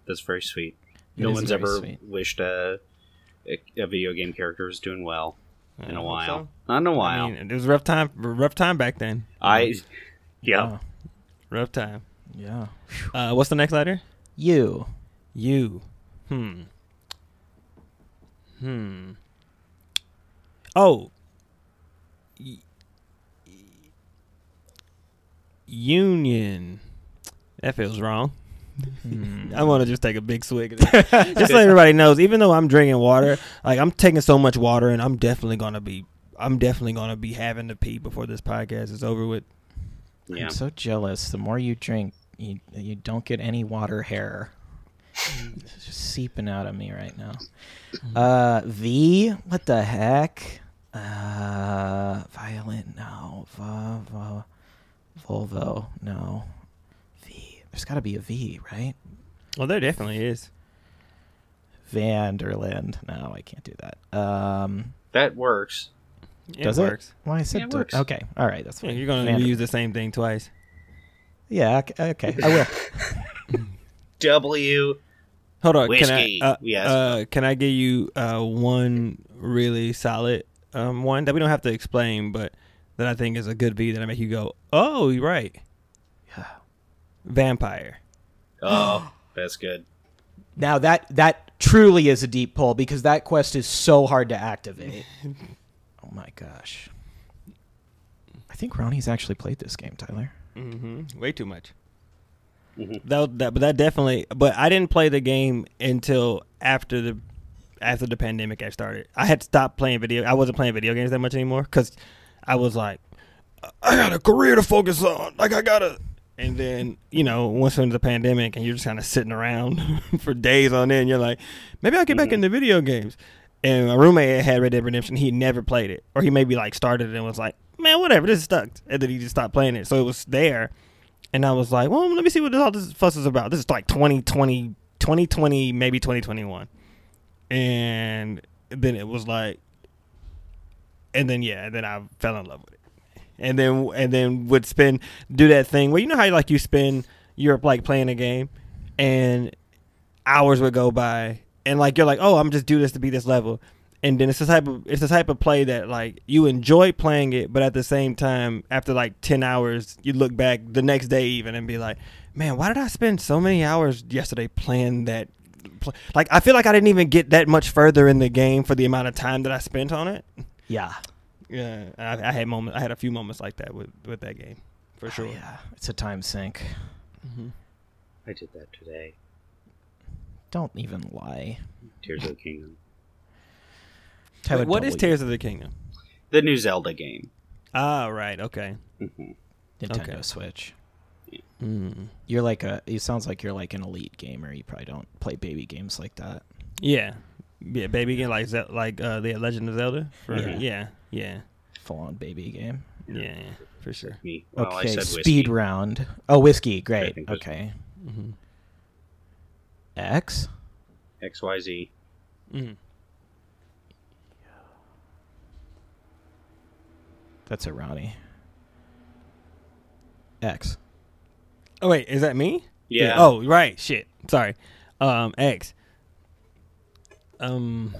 Speaker 2: that's very sweet.
Speaker 1: It
Speaker 2: no one's ever
Speaker 1: sweet.
Speaker 2: wished a, a a video game character was doing well in a while.
Speaker 3: so.
Speaker 2: Not in a while.
Speaker 3: mean, it was a rough time, rough time back then.
Speaker 2: I, yeah.
Speaker 1: Yeah.
Speaker 3: Rough time.
Speaker 1: Yeah.
Speaker 3: Uh, what's the next letter?
Speaker 1: You.
Speaker 3: You. Hmm. Hmm. Oh. Y- union. That feels wrong.
Speaker 1: Hmm.
Speaker 3: I want to just take a big swig. Of this. just so everybody knows, even though I'm drinking water, like I'm taking so much water, and I'm definitely gonna be, I'm definitely gonna be having to pee before this podcast is over with.
Speaker 2: Yeah.
Speaker 1: I'm so jealous. The more you drink, you you don't get any water hair. It's just seeping out of me right now. Uh, V. What the heck? Uh, Violet. No. Va, va, Volvo. No. V. There's got to be a V, right?
Speaker 3: Well, there definitely is.
Speaker 1: Van der Linde. No, I can't do that. Um,
Speaker 2: That works.
Speaker 3: It
Speaker 1: does
Speaker 3: works.
Speaker 1: it? Well, I said
Speaker 2: Yeah, it
Speaker 1: do-
Speaker 2: works.
Speaker 1: Okay. All right. That's
Speaker 3: Yeah,
Speaker 1: fine.
Speaker 3: you're gonna
Speaker 1: Vander-
Speaker 3: use the same thing twice.
Speaker 1: Yeah. Okay. okay, I will.
Speaker 2: W.
Speaker 3: Hold on,
Speaker 2: Whiskey.
Speaker 3: can I? Uh,
Speaker 2: Yes.
Speaker 3: uh, can I give you uh, one really solid um, one that we don't have to explain, but that I think is a good V that I make you go, "Oh, you're right."
Speaker 1: Yeah.
Speaker 3: Vampire.
Speaker 2: Oh, that's good.
Speaker 1: Now that that truly is a deep pull because that quest is so hard to activate. oh my gosh. I think Ronnie's actually played this game, Tyler.
Speaker 3: Mm-hmm. Way too much.
Speaker 2: Mhm.
Speaker 3: That, that, but that definitely. But I didn't play the game until after the after the pandemic had started. I had stopped playing video. I wasn't playing video games that much anymore because I was like, I got a career to focus on. Like I gotta. And then you know, once into the pandemic, and you're just kind of sitting around for days on end, you're like, maybe I'll get back
Speaker 2: Mhm.
Speaker 3: into video games. And my roommate had Red Dead Redemption. He never played it, or he maybe like started it and was like, man, whatever, this is stuck, and then he just stopped playing it. So it was there. And I was like, well, let me see what this, all this fuss is about. This is like 2020, 2020, maybe 2021. And then it was like, and then, yeah, and then I fell in love with it. And then, and then would spend, do that thing where, you know how like you spend, you're like playing a game and hours would go by and like you're like, oh, I'm just do this to be this level. And then it's the type of it's the type of play that like you enjoy playing it, but at the same time, after like ten hours, you look back the next day even and be like, man, why did I spend so many hours yesterday playing that? Pl-? Like I feel like I didn't even get that much further in the game for the amount of time that I spent on it.
Speaker 1: Yeah.
Speaker 3: Yeah, I, I had moments. I had a few moments like that with with that game, for
Speaker 1: Oh,
Speaker 3: sure.
Speaker 1: yeah. It's a time sink.
Speaker 3: Mhm.
Speaker 2: I did that today.
Speaker 1: Don't even lie.
Speaker 2: Tears of the Kingdom.
Speaker 1: Tyler,
Speaker 3: Wait, what
Speaker 1: don't
Speaker 3: is. Tears of the Kingdom?
Speaker 2: The new Zelda game.
Speaker 3: Ah, right. Okay.
Speaker 2: hmm
Speaker 1: Nintendo
Speaker 3: Okay.
Speaker 1: Switch?
Speaker 3: Mm.
Speaker 1: You're like a. It sounds like you're like an elite gamer. You probably don't play baby games like that.
Speaker 3: Yeah, yeah, baby game like Ze- like uh, the Legend of Zelda. For,
Speaker 1: Yeah.
Speaker 3: yeah, yeah,
Speaker 1: Full on baby game.
Speaker 3: yeah, yeah, for sure.
Speaker 2: Me. Well, I
Speaker 1: okay.
Speaker 2: said
Speaker 1: Speed round. Oh, whiskey. Great.
Speaker 2: think whiskey.
Speaker 1: Okay.
Speaker 3: hmm
Speaker 1: X.
Speaker 2: XYZ.
Speaker 3: hmm
Speaker 1: That's a Ronnie. X.
Speaker 3: Oh wait, is that me?
Speaker 2: Yeah.
Speaker 3: Oh right, shit. Sorry. Um, X. Um.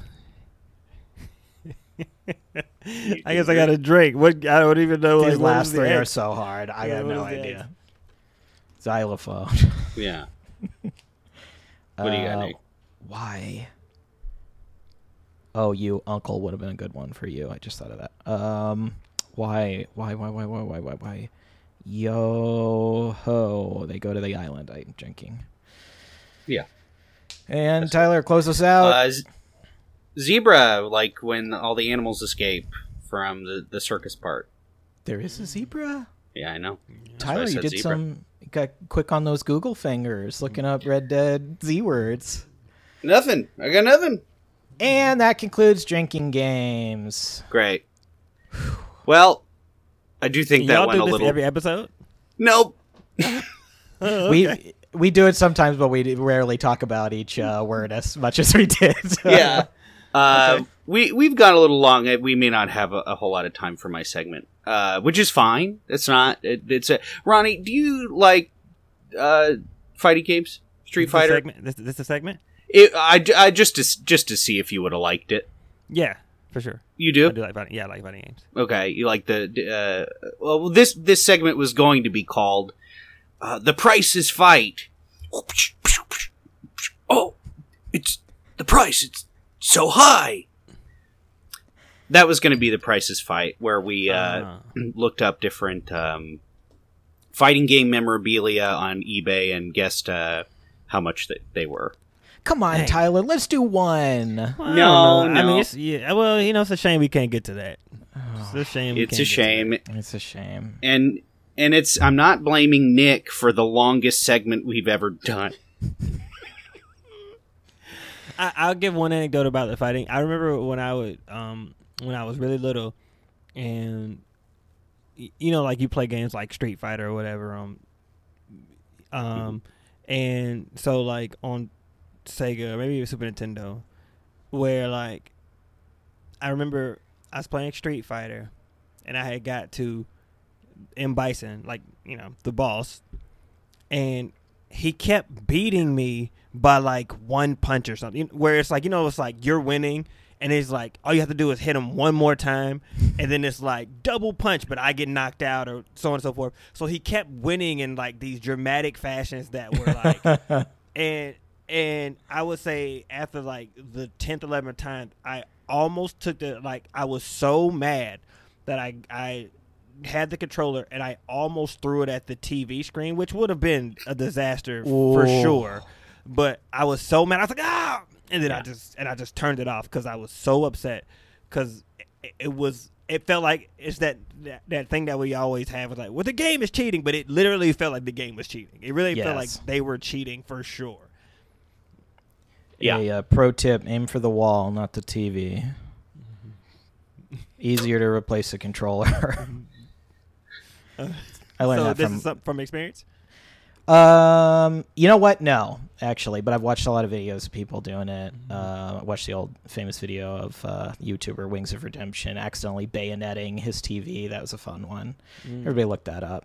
Speaker 3: I guess I got a drink. What I don't even know.
Speaker 1: These
Speaker 3: like, what
Speaker 1: last three are
Speaker 3: X?
Speaker 1: so hard. I
Speaker 3: Yeah,
Speaker 1: got no idea.
Speaker 3: X?
Speaker 1: Xylophone.
Speaker 2: Yeah. What do you got,
Speaker 1: Uh, Why? Oh, you uncle would have been a good one for you. I just thought of that. Um, why? Why? Why? Why? Why? Why? Why? Why? Yo ho! They go to the island. I'm drinking.
Speaker 2: Yeah.
Speaker 1: And
Speaker 2: That's
Speaker 1: Tyler, close us out.
Speaker 2: Uh, z- zebra, like when all the animals escape from the, the circus part.
Speaker 1: there is a zebra.
Speaker 2: Yeah, I know. I
Speaker 1: Tyler, you did
Speaker 2: zebra.
Speaker 1: some. Got quick on those Google fingers, looking up Red Dead Z words.
Speaker 2: Nothing. I got nothing.
Speaker 1: And that concludes drinking games.
Speaker 2: Great. Well, I do think that
Speaker 3: Y'all
Speaker 2: went
Speaker 3: do
Speaker 2: a
Speaker 3: this
Speaker 2: little.
Speaker 3: every episode.
Speaker 2: Nope.
Speaker 3: Oh,
Speaker 1: We we do it sometimes, but we rarely talk about each uh, word as much as we did.
Speaker 2: Yeah. Uh, We we've gone a little long. Uh, We may not have a, a whole lot of time for my segment, uh, which is fine. It's not. It, it's a, Ronnie. Do you like uh, fighting games? Street
Speaker 3: This a
Speaker 2: Fighter.
Speaker 3: segment. This, this a segment.
Speaker 2: It, I, I just to just to see if you would have liked it.
Speaker 3: Yeah, for sure.
Speaker 2: You
Speaker 3: I
Speaker 2: do.
Speaker 3: do like fighting. Yeah, I like fighting games.
Speaker 2: Okay, you like the uh, well. This this segment was going to be called uh, "The Price is Fight." Oh, it's the price. It's so high. That was going to be the Price is Fight, where we uh,
Speaker 3: Uh,
Speaker 2: looked up different um, fighting game memorabilia on eBay and guessed uh, how much they were.
Speaker 1: Come on,
Speaker 3: Dang.
Speaker 1: Tyler. Let's do one.
Speaker 3: well, I don't
Speaker 2: No.
Speaker 3: I mean, it's, yeah. Well, you know, it's a shame we can't get to that. It's a shame.
Speaker 2: It's a shame,
Speaker 1: It's a shame.
Speaker 2: and and it's I'm not blaming Nick for the longest segment we've ever done.
Speaker 3: I, I'll give one anecdote about the fighting. I remember when I would, um, when I was really little, and you know, like you play games like Street Fighter or whatever, um, um, and so like on Sega, maybe it was Super Nintendo, where like I remember I was playing Street Fighter, and I had got to M Bison, like you know the boss, and he kept beating me by like one punch or something. Where it's like you know it's like you're winning, and it's like all you have to do is hit him one more time, and then it's like double punch, but I get knocked out or so on and so forth. So he kept winning in like these dramatic fashions that were like and and I would say after like the tenth, eleventh time, I almost took the like I was so mad that I I had the controller and I almost threw it at the TV screen, which would have been a disaster for sure. But I was so mad. I was like, ah, and then I just and I just turned it off because I was so upset because it, it was. It felt like it's that, that that thing that we always have is like, well, the game is cheating, but it literally felt like the game was cheating. It really felt like they were cheating for sure.
Speaker 2: Yeah.
Speaker 1: A uh, pro tip: aim for the wall, not the TV. Easier to replace a controller. I learned
Speaker 3: so
Speaker 1: that
Speaker 3: this
Speaker 1: from
Speaker 3: is something from experience.
Speaker 1: Um, you know what? No, actually, but I've watched a lot of videos of people doing it. Uh, I watched the old famous video of uh, YouTuber Wings of Redemption accidentally bayoneting his TV. That was a fun one. Everybody look that up.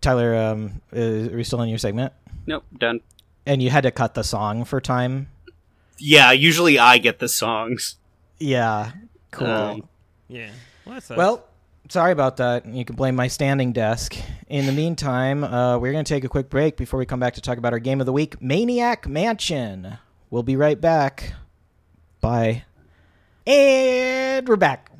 Speaker 1: Tyler, um, is, are we still in your segment?
Speaker 2: Nope, done.
Speaker 1: And you had to cut the song for time.
Speaker 2: Yeah, usually I get the songs.
Speaker 1: Yeah, cool.
Speaker 2: Um,
Speaker 3: Yeah. Well, that sucks.
Speaker 1: Well, sorry about that. You can blame my standing desk. In the meantime, uh, we're going to take a quick break before we come back to talk about our game of the week, Maniac Mansion. We'll be right back. Bye. And we're back.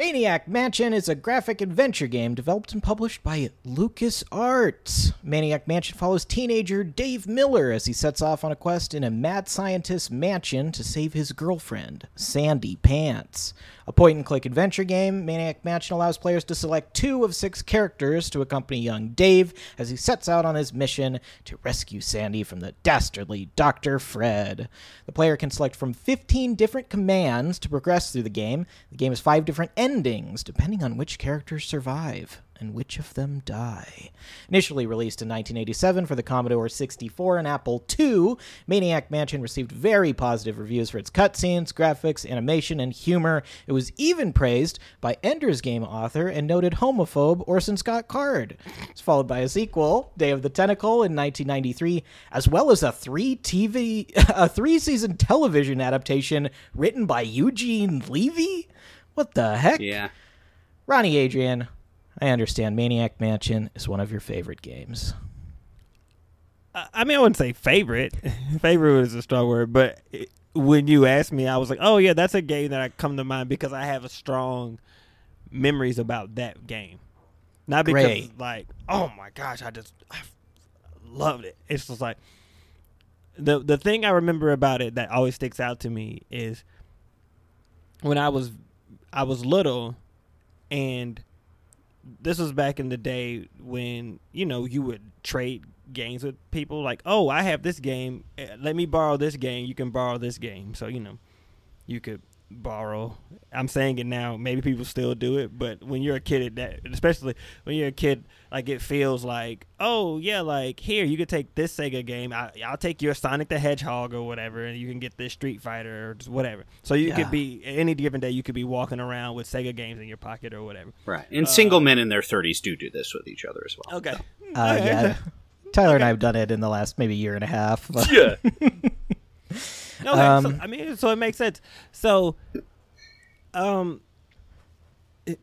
Speaker 1: Maniac Mansion is a graphic adventure game developed and published by LucasArts. Maniac Mansion follows teenager Dave Miller as he sets off on a quest in a mad scientist's mansion to save his girlfriend, Sandy Pantz. A point and click adventure game, Maniac Mansion allows players to select two of six characters to accompany young Dave as he sets out on his mission to rescue Sandy from the dastardly Dr. Fred. The player can select from 15 different commands to progress through the game. The game has five different endings, depending on which characters survive and which of them die. Initially released in 1987 for the Commodore 64 and Apple II, Maniac Mansion received very positive reviews for its cutscenes, graphics, animation, and humor. It was even praised by Ender's Game author and noted homophobe Orson Scott Card. It's followed by a sequel, Day of the Tentacle, in 1993, as well as a three TV, a three-season television adaptation written by Eugene Levy. What the heck?
Speaker 2: Yeah.
Speaker 1: Ronnie Adrian, I understand Maniac Mansion is one of your favorite games.
Speaker 3: I mean, I wouldn't say favorite. favorite is a strong word, but it, when you asked me, I was like, "Oh yeah, that's a game that I come to mind because I have a strong memories about that game." Not because
Speaker 1: Great.
Speaker 3: like, "Oh my gosh, I just I loved it." It's just like the the thing I remember about it that always sticks out to me is when I was I was little and this was back in the day when you know you would trade games with people. Like, oh, I have this game. eh, Let me borrow this game. You can borrow this game. So you know, you could borrow. I'm saying it now. Maybe people still do it, but when you're a kid, at that especially when you're a kid, like it feels like, oh yeah, like here you could take this Sega game. I, I'll take your Sonic the Hedgehog or whatever, and you can get this Street Fighter or just whatever. So you
Speaker 1: Yeah.
Speaker 3: could be any given day, you could be walking around with Sega games in your pocket or whatever.
Speaker 2: Right. And single men in their 30s do do this with each other as well.
Speaker 3: Okay.
Speaker 1: Uh, yeah. Tyler and I have done it in the last maybe year and a half. but-
Speaker 2: Yeah.
Speaker 3: Okay, so,
Speaker 1: Um,
Speaker 3: I mean, so it makes sense. So, um,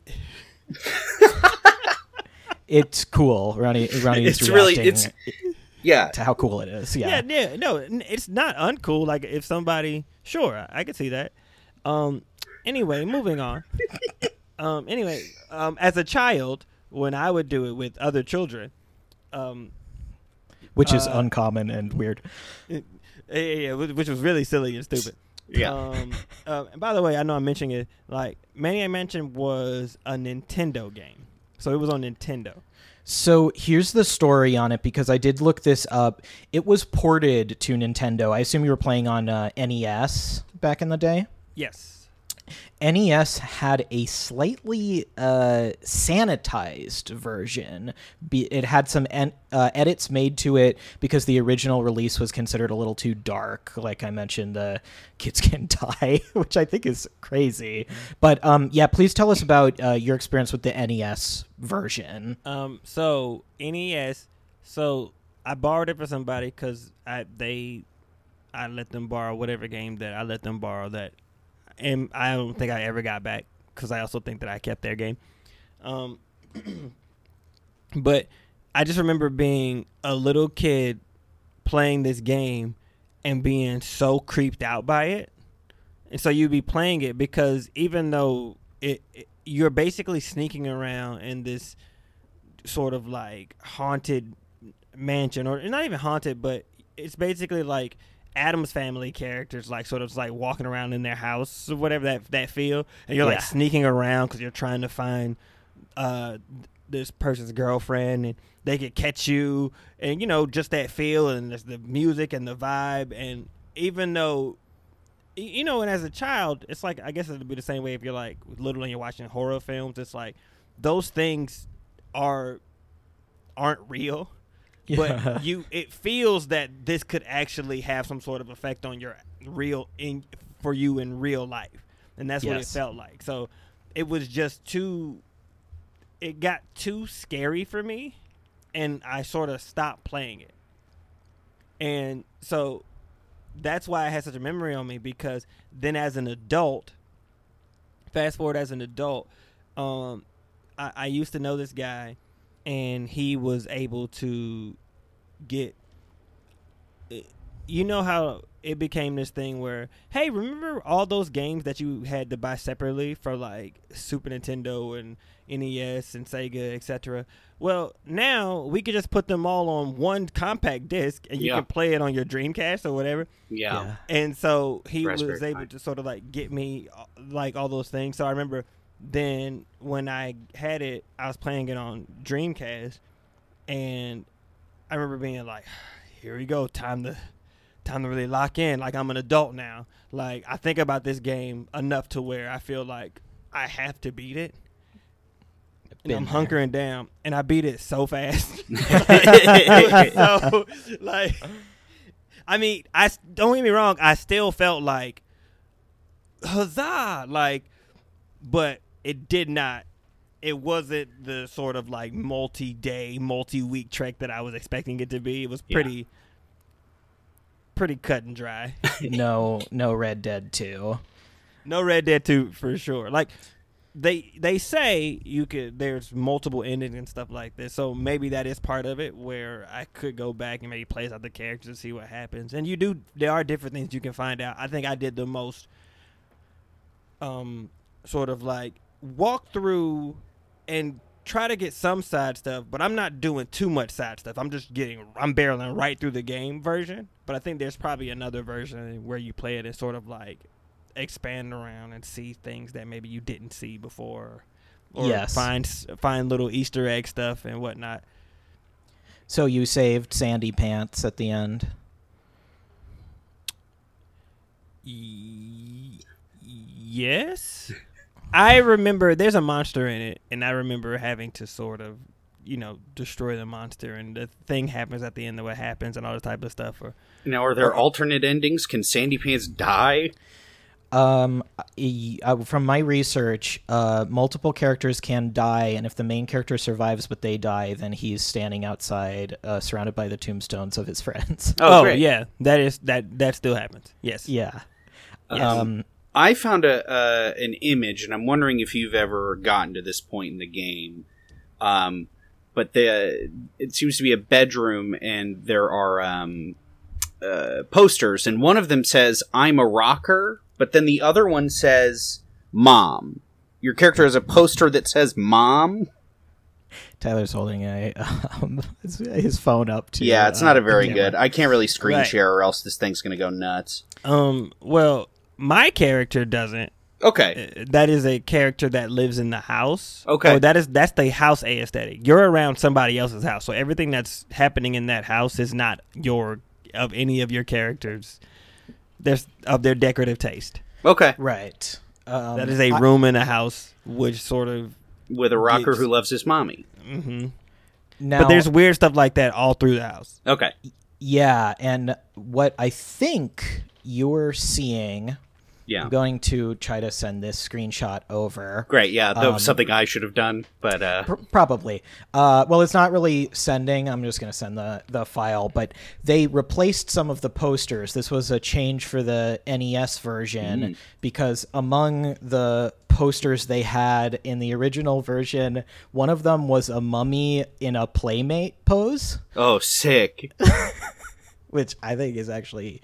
Speaker 1: it's cool. Ronnie, Ronnie is
Speaker 2: It's really-
Speaker 1: reacting
Speaker 2: it's- Yeah.
Speaker 1: to how cool it is.
Speaker 3: yeah,
Speaker 1: Yeah.
Speaker 3: yeah, no, it's not uncool. Like if somebody, sure, I, I could see that. Um, anyway, moving on. um, anyway, um, as a child, when I would do it with other children, um,
Speaker 1: Which is
Speaker 3: Uh,
Speaker 1: uncommon and weird.
Speaker 3: Yeah, yeah, which was really silly and stupid.
Speaker 2: Yeah.
Speaker 3: Um, uh, and by the way, I know I'm mentioning it. Like Maniac Mansion was a Nintendo game, so it was on Nintendo.
Speaker 1: So here's the story on it because I did look this up. It was ported to Nintendo. I assume you were playing on uh, NES back in the day.
Speaker 3: Yes.
Speaker 1: NES had a slightly uh, sanitized version. It had some en- uh, edits made to it because the original release was considered a little too dark. Like I mentioned, the kids can die, which I think is crazy. But um, yeah, please tell us about uh, your experience with the NES version.
Speaker 3: Um. So NES. So I borrowed it for somebody because I they, I let them borrow whatever game that I let them borrow that, and I don't think I ever got back because I also think that I kept their game. Um. but I just remember being a little kid playing this game and being so creeped out by it. And so you'd be playing it because even though it, it you're basically sneaking around in this sort of like haunted mansion or not even haunted but it's basically like Addams Family characters like sort of like walking around in their house or whatever that that feel and you're
Speaker 1: Yeah.
Speaker 3: like sneaking around cuz you're trying to find uh this person's girlfriend and they could catch you and you know just that feel and there's the music and the vibe and even though you know and as a child it's like i guess it'd be the same way if you're like little and you're watching horror films it's like those things are aren't real but you it feels that this could actually have some sort of effect on your real in for you in real life. And that's what it felt like. So it was just too it got too scary for me and i sort of stopped playing it. And so that's why i had such a memory on me because then as an adult fast forward as an adult um i, I used to know this guy and he was able to get you know how it became this thing where hey remember all those games that you had to buy separately for like super nintendo and nes and sega etc well now we could just put them all on one compact disc and you
Speaker 2: Yeah.
Speaker 3: can play it on your dreamcast or whatever
Speaker 2: Yeah.
Speaker 3: and so he
Speaker 2: Raspberry
Speaker 3: was able
Speaker 2: Pi.
Speaker 3: to sort of like get me like all those things. So I remember then when I had it, I was playing it on Dreamcast, and I remember being like, "Here we go, time to time to really lock in. Like I'm an adult now. Like I think about this game enough to where I feel like I have to beat it." And I'm
Speaker 1: there.
Speaker 3: hunkering down, and I beat it so fast. so, like, I mean, I don't get me wrong. I still felt like huzzah, like, but it did not. It wasn't the sort of like multi-day, multi-week trek that I was expecting it to be. It was
Speaker 2: Yeah.
Speaker 3: pretty, pretty cut and dry.
Speaker 1: no, no Red Dead 2.
Speaker 3: No Red Dead 2 for sure. Like they they say you could there's multiple endings and stuff like this. So maybe that is part of it where I could go back and maybe play as other characters and see what happens. And you do there are different things you can find out. I think I did the most um sort of like walk through and try to get some side stuff, but I'm not doing too much side stuff. I'm just getting I'm barreling right through the game version. But I think there's probably another version where you play it and sort of like expand around and see things that maybe you didn't see before, or
Speaker 1: Yes.
Speaker 3: find find little Easter egg stuff and whatnot.
Speaker 1: So you saved Sandy Pantz at the end.
Speaker 3: Y- yes. I remember there's a monster in it, and I remember having to sort of, you know, destroy the monster, and the thing happens at the end of what happens, and all this type of stuff. Or
Speaker 2: Now, are there alternate endings? Can Sandy Pantz die?
Speaker 1: Um, from my research, uh, multiple characters can die, and if the main character survives but they die, then he's standing outside, uh, surrounded by the tombstones of his friends.
Speaker 2: Oh, great.
Speaker 3: yeah, that is that that still happens. Yes.
Speaker 1: yeah.
Speaker 2: Yes.
Speaker 1: Um,
Speaker 2: I found a uh, an image, and I'm wondering if you've ever gotten to this point in the game. Um, but the it seems to be a bedroom, and there are um, uh, posters, and one of them says "I'm a rocker," but then the other one says "Mom." Your character has a poster that says "Mom."
Speaker 1: Tyler's holding a um, his, his phone up to.
Speaker 2: Yeah, it's
Speaker 1: uh,
Speaker 2: not a very good. I can't really screen
Speaker 3: Right.
Speaker 2: share, or else this thing's going to go nuts.
Speaker 3: Um. Well, my character doesn't.
Speaker 2: Okay,
Speaker 3: Uh, That is a character that lives in the house.
Speaker 2: Okay.
Speaker 3: Or that is that's the house aesthetic. You're around somebody else's house, so everything that's happening in that house is not your of any of your characters. There's of their decorative taste.
Speaker 2: okay,
Speaker 1: Right. Um,
Speaker 3: that is a
Speaker 1: I-
Speaker 3: room in a house, which sort of.
Speaker 2: with a rocker
Speaker 3: Gigs.
Speaker 2: who loves his mommy.
Speaker 3: hmm
Speaker 1: now,
Speaker 3: But there's weird stuff like that all through the house.
Speaker 2: Okay,
Speaker 1: yeah, and what I think you're seeing.
Speaker 2: Yeah.
Speaker 1: I'm going to try to send this screenshot over.
Speaker 2: Great, yeah, that
Speaker 1: Um,
Speaker 2: was something I should have done, but uh,
Speaker 1: Pr- probably. Uh, well, it's not really sending. I'm just going to send the, the file, but they replaced some of the posters. This was a change for the NES version because among the posters they had in the original version, one of them was a mummy in a playmate pose,
Speaker 2: oh, sick.
Speaker 1: which I think is actually.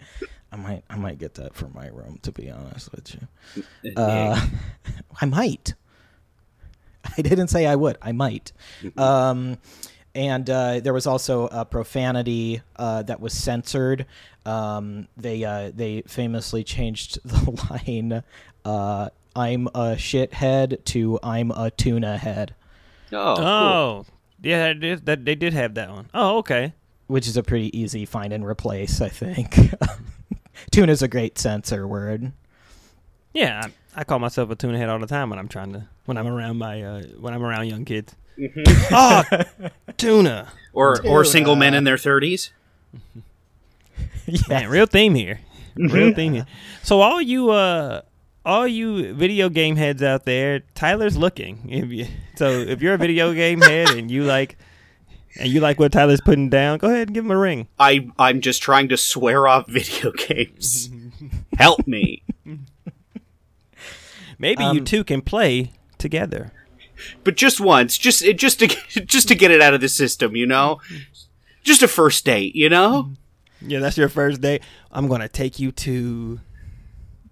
Speaker 1: I might, I might get that for my room. To be honest with you, uh, I might. I didn't say I would. I might. Um, and uh, there was also a profanity uh, that was censored. Um, they uh, they famously changed the line uh, "I'm a shithead" to "I'm a tuna head,"
Speaker 2: oh, cool.
Speaker 3: Oh, yeah, that, is, that they did have that one. Oh, okay.
Speaker 1: which is a pretty easy find and replace. I think tuna's a great censor word.
Speaker 3: Yeah, I, I call myself a tuna head all the time when I'm trying to when I'm around my uh, when I'm around young kids. oh, tuna.
Speaker 2: or or single men in their thirties.
Speaker 1: yeah.
Speaker 3: Man, real theme here. Real theme here. So all you uh all you video game heads out there, Tyler's looking. If you, so if you're a video game head and you like and you like what Tyler's putting down, go ahead and give him a ring.
Speaker 2: I I'm just trying to swear off video games. Help me.
Speaker 3: Maybe you
Speaker 1: Um,
Speaker 3: two can play together.
Speaker 2: But just once, just just to just to get it out of the system, you know? Just a first date, you know?
Speaker 3: Yeah, that's your first date. I'm gonna take you to.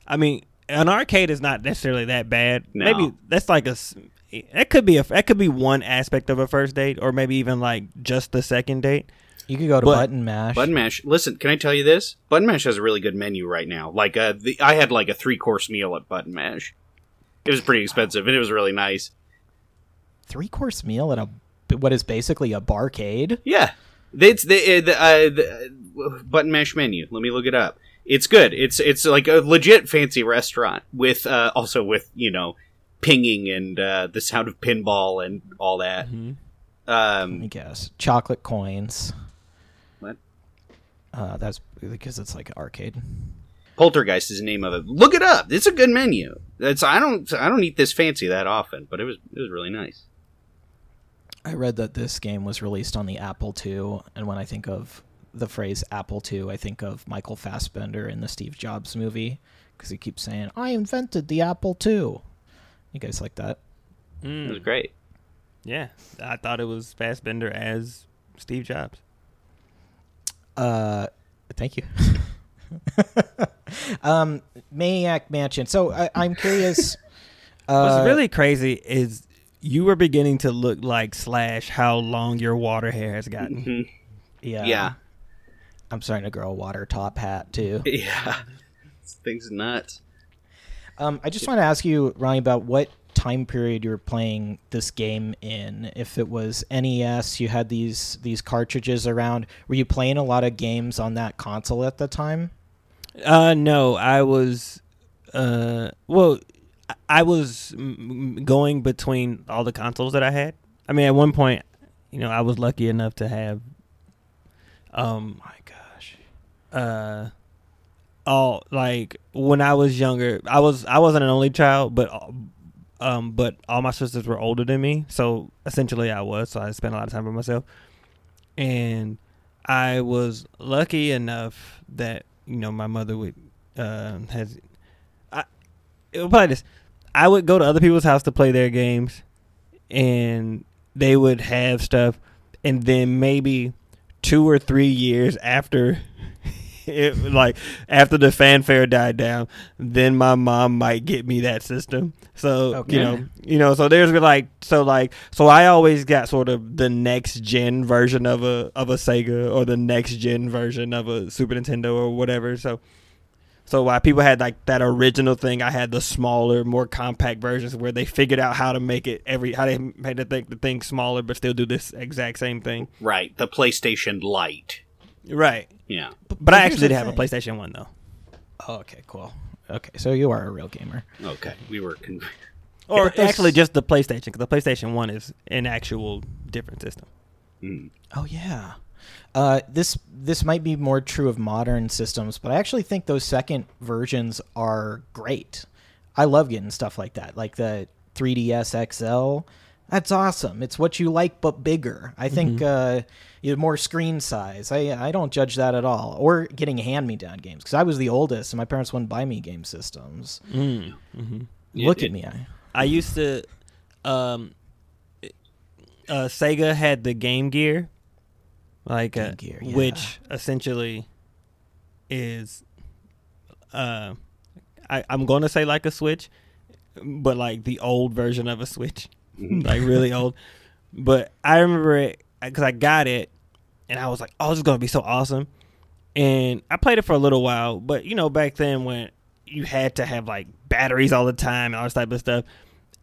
Speaker 3: I mean, an arcade is not necessarily that bad.
Speaker 2: No.
Speaker 3: Maybe that's like a. s- That could be a. That could be one aspect of a first date, or maybe even like just the second date.
Speaker 1: You could go to
Speaker 3: But-
Speaker 1: Button Mash.
Speaker 2: Button Mash. Listen, can I tell you this? Button Mash has a really good menu right now. Like uh the, I had like a three course meal at Button Mash. It was pretty expensive and it was really nice.
Speaker 1: Three course meal at a what is basically a barcade.
Speaker 2: Yeah, it's the, uh, the, uh, the uh, button mash menu. Let me look it up. It's good. It's it's like a legit fancy restaurant with uh, also with you know pinging and uh, the sound of pinball and all that.
Speaker 1: Let me
Speaker 2: Um,
Speaker 1: guess. Chocolate coins.
Speaker 2: What?
Speaker 1: Uh, that's because it's like an arcade.
Speaker 2: Poltergeist is the name of it. Look it up. It's a good menu. It's I don't I don't eat this fancy that often, but it was it was really nice.
Speaker 1: I read that this game was released on the Apple II, and when I think of the phrase Apple II, I think of Michael Fassbender in the Steve Jobs movie because he keeps saying, "I invented the Apple II." You guys like that?
Speaker 2: It was
Speaker 3: Mm,
Speaker 2: great.
Speaker 3: yeah, I thought it was Fassbender as Steve Jobs.
Speaker 1: Uh, thank you. um, Maniac Mansion. So I, I'm curious. Uh,
Speaker 3: What's really crazy is you were beginning to look like Slash. How long your water hair has gotten?
Speaker 2: Mhm.
Speaker 1: yeah,
Speaker 2: Yeah.
Speaker 1: I'm starting to grow a water top hat too.
Speaker 2: Yeah. This thing's nuts.
Speaker 1: Um, I just want to ask you, Ronnie, about what time period you were playing this game in. If it was NES, you had these these cartridges around. Were you playing a lot of games on that console at the time?
Speaker 3: Uh, no, I was, uh, well, I- was going between all the consoles that I had. I mean, at one point, you know, I was lucky enough to have, um,
Speaker 1: My gosh.
Speaker 3: uh, all like when I was younger, I was I wasn't an only child, but um, but all my sisters were older than me, so essentially I was. So I spent a lot of time by myself, and I was lucky enough that you know my mother would uh, has I it would probably this. I would go to other people's house to play their games, and they would have stuff, and then maybe two or three years after it like after the fanfare died down then my mom might get me that system so
Speaker 1: Okay.
Speaker 3: you know you know so there's like so like so i always got sort of the next gen version of a of a sega or the next gen version of a super nintendo or whatever so so while people had like that original thing, I had the smaller, more compact versions where they figured out how to make it every how they made the thing the thing smaller but still do this exact same thing.
Speaker 2: Right, the PlayStation Lite.
Speaker 3: Right.
Speaker 2: Yeah.
Speaker 3: But I actually did have a. PlayStation One though.
Speaker 1: Oh, okay, cool. Okay, so you are a real gamer.
Speaker 2: Okay, we were. Con-
Speaker 3: Or
Speaker 1: but this-
Speaker 3: actually just the PlayStation because the PlayStation One is an actual different system.
Speaker 2: Mm.
Speaker 1: Oh yeah. Uh, this this might be more true of modern systems, but I actually think those second versions are great. I love getting stuff like that, like the 3DS XL. That's awesome. It's what you like, but bigger. I think uh, you have more screen size. I I don't judge that at all. Or getting hand me down games because I was the oldest, and my parents wouldn't buy me game systems.
Speaker 3: Mm. hmm
Speaker 1: Look
Speaker 2: it-
Speaker 1: at me. I,
Speaker 3: I used to, um, uh, Sega had the Game Gear, like uh,
Speaker 1: Game Gear, yeah.
Speaker 3: which essentially is, uh, I, I'm going to say like a Switch, but like the old version of a Switch, like really old. But I remember it because I got it, and I was like, "Oh, this is gonna be so awesome." And I played it for a little while, but you know, back then when you had to have like batteries all the time and all this type of stuff,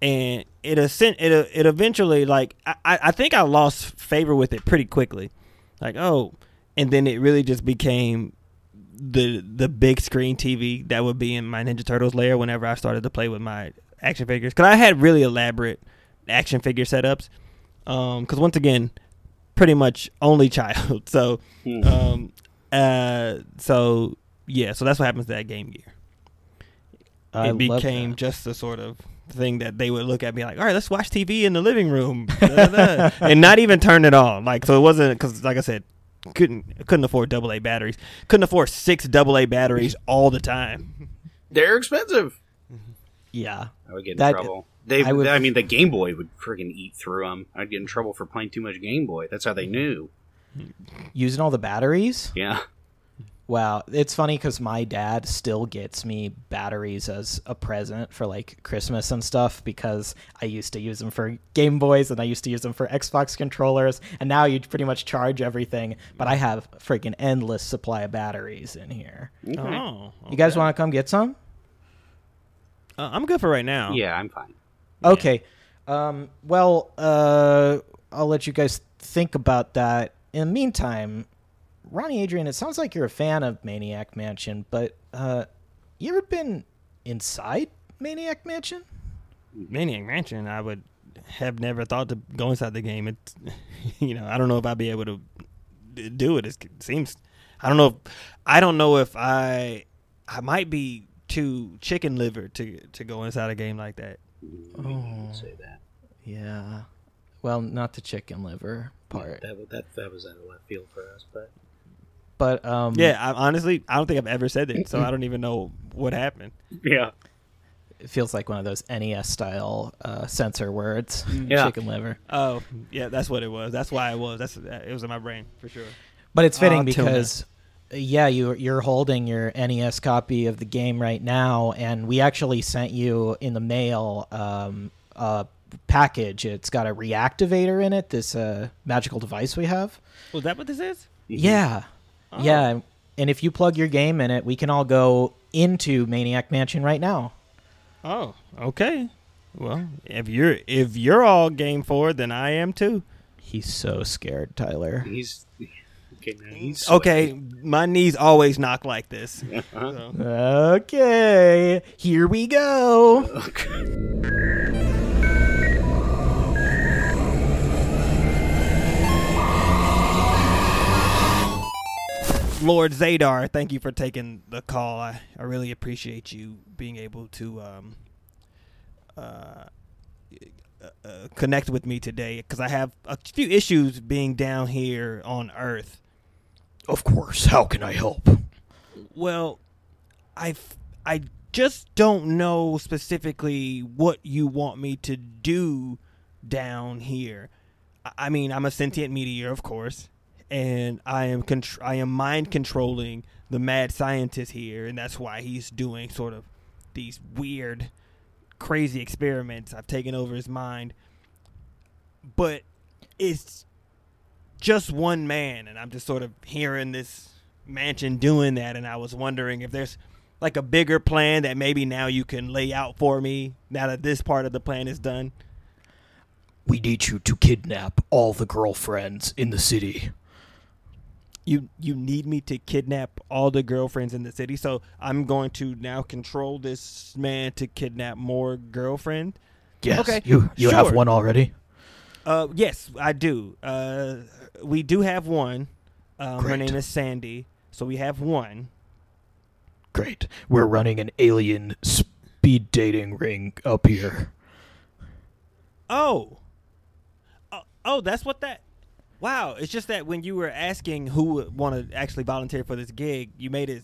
Speaker 3: and it ascent, it it eventually like I, I think I lost favor with it pretty quickly, like oh, and then it really just became the the big screen TV that would be in my Ninja Turtles lair whenever I started to play with my action figures because I had really elaborate action figure setups. Um, because once again, pretty much only child. So,
Speaker 2: Hmm.
Speaker 3: um, uh, so yeah, so that's what happens to that Game Gear.
Speaker 1: I
Speaker 3: it
Speaker 1: love
Speaker 3: became just the sort of thing that they would look at me like, all right, let's watch TV in the living room, da, da, da," and not even turn it on. Like, so it wasn't because, like I said, couldn't couldn't afford double A batteries, couldn't afford six double A batteries all the time.
Speaker 2: They're expensive.
Speaker 1: Yeah.
Speaker 2: I would get in
Speaker 1: That-
Speaker 2: trouble. They,
Speaker 1: I would-
Speaker 2: I mean, the Game Boy would friggin' eat through them. I'd get in trouble for playing too much Game Boy. That's how they knew.
Speaker 1: Using all the batteries.
Speaker 2: Yeah.
Speaker 1: Wow, it's funny because my dad still gets me batteries as a present for like Christmas and stuff because I used to use them for Game Boys and I used to use them for Xbox controllers, and now you pretty much charge everything. But I have freaking endless supply of batteries in here.
Speaker 2: Okay.
Speaker 3: Oh,
Speaker 1: You guys want to come get some?
Speaker 3: Uh, I'm good for right now.
Speaker 2: Yeah, I'm fine.
Speaker 1: Okay. Um, well, uh, I'll let you guys think about that. In the meantime, Ronnie Adrian, it sounds like you're a fan of Maniac Mansion, but uh, you ever been inside Maniac Mansion?
Speaker 3: Maniac Mansion, I would have never thought to go inside the game. It's, you know, I don't know if I'd be able to do it. It seems, I don't know. If, I don't know if I, I might be too chicken liver to to go inside a game like that.
Speaker 2: Oh. Say that.
Speaker 1: Yeah. Well, not the chicken liver part,
Speaker 2: That, that that was out of left field for us, but
Speaker 1: but um,
Speaker 3: Yeah, I, honestly, I don't think I've ever said it, so I don't even know what happened.
Speaker 2: yeah.
Speaker 1: it feels like one of those NES style uh, censor words.
Speaker 2: Yeah.
Speaker 1: Chicken liver.
Speaker 3: Oh, yeah, that's what it was. That's why it was. That's it was in my brain for sure.
Speaker 1: But it's fitting
Speaker 3: tuna.
Speaker 1: because, uh, yeah, you you're holding your NES copy of the game right now, and we actually sent you in the mail um, a package. It's got a reactivator in it. This uh, magical device we have.
Speaker 3: Was that what this is?
Speaker 1: Yeah,
Speaker 3: Oh.
Speaker 1: yeah. And if you plug your game in it, we can all go into Maniac Mansion right now.
Speaker 3: Oh, okay. Well, if you're if you're all game for it, then I am too.
Speaker 1: He's so scared, Tyler.
Speaker 2: He's okay. Now
Speaker 3: Okay, my knees always knock like this.
Speaker 2: Uh-huh.
Speaker 3: So-
Speaker 1: Okay, here we go.
Speaker 2: Okay.
Speaker 3: Lord Zadar, thank you for taking the call. I, I really appreciate you being able to um, uh, uh, uh, connect with me today because I have a few issues being down here on Earth.
Speaker 1: Of course. How can I help?
Speaker 3: Well, I I just don't know specifically what you want me to do down here. I- mean, I'm a sentient meteor, of course, and I am contr- I am mind controlling the mad scientist here, and that's why he's doing sort of these weird, crazy experiments. I've taken over his mind, but it's just one man, and I'm just sort of hearing this mansion doing that, and I was wondering if there's like a bigger plan that maybe now you can lay out for me now that this part of the plan is done.
Speaker 1: We need you to kidnap all the girlfriends in the city.
Speaker 3: You you need me to kidnap all the girlfriends in the city, so I'm going to now control this man to kidnap more girlfriend.
Speaker 1: Yes.
Speaker 3: Okay,
Speaker 1: You you have one already.
Speaker 3: Uh, yes, I do. Uh, we do have one. Um, her
Speaker 1: Great.
Speaker 3: name is Sandy, so we have one.
Speaker 1: Great. We're running an alien speed dating ring up here.
Speaker 3: Oh. oh, oh, that's what that. Wow, it's just that when you were asking who would want to actually volunteer for this gig, you made it,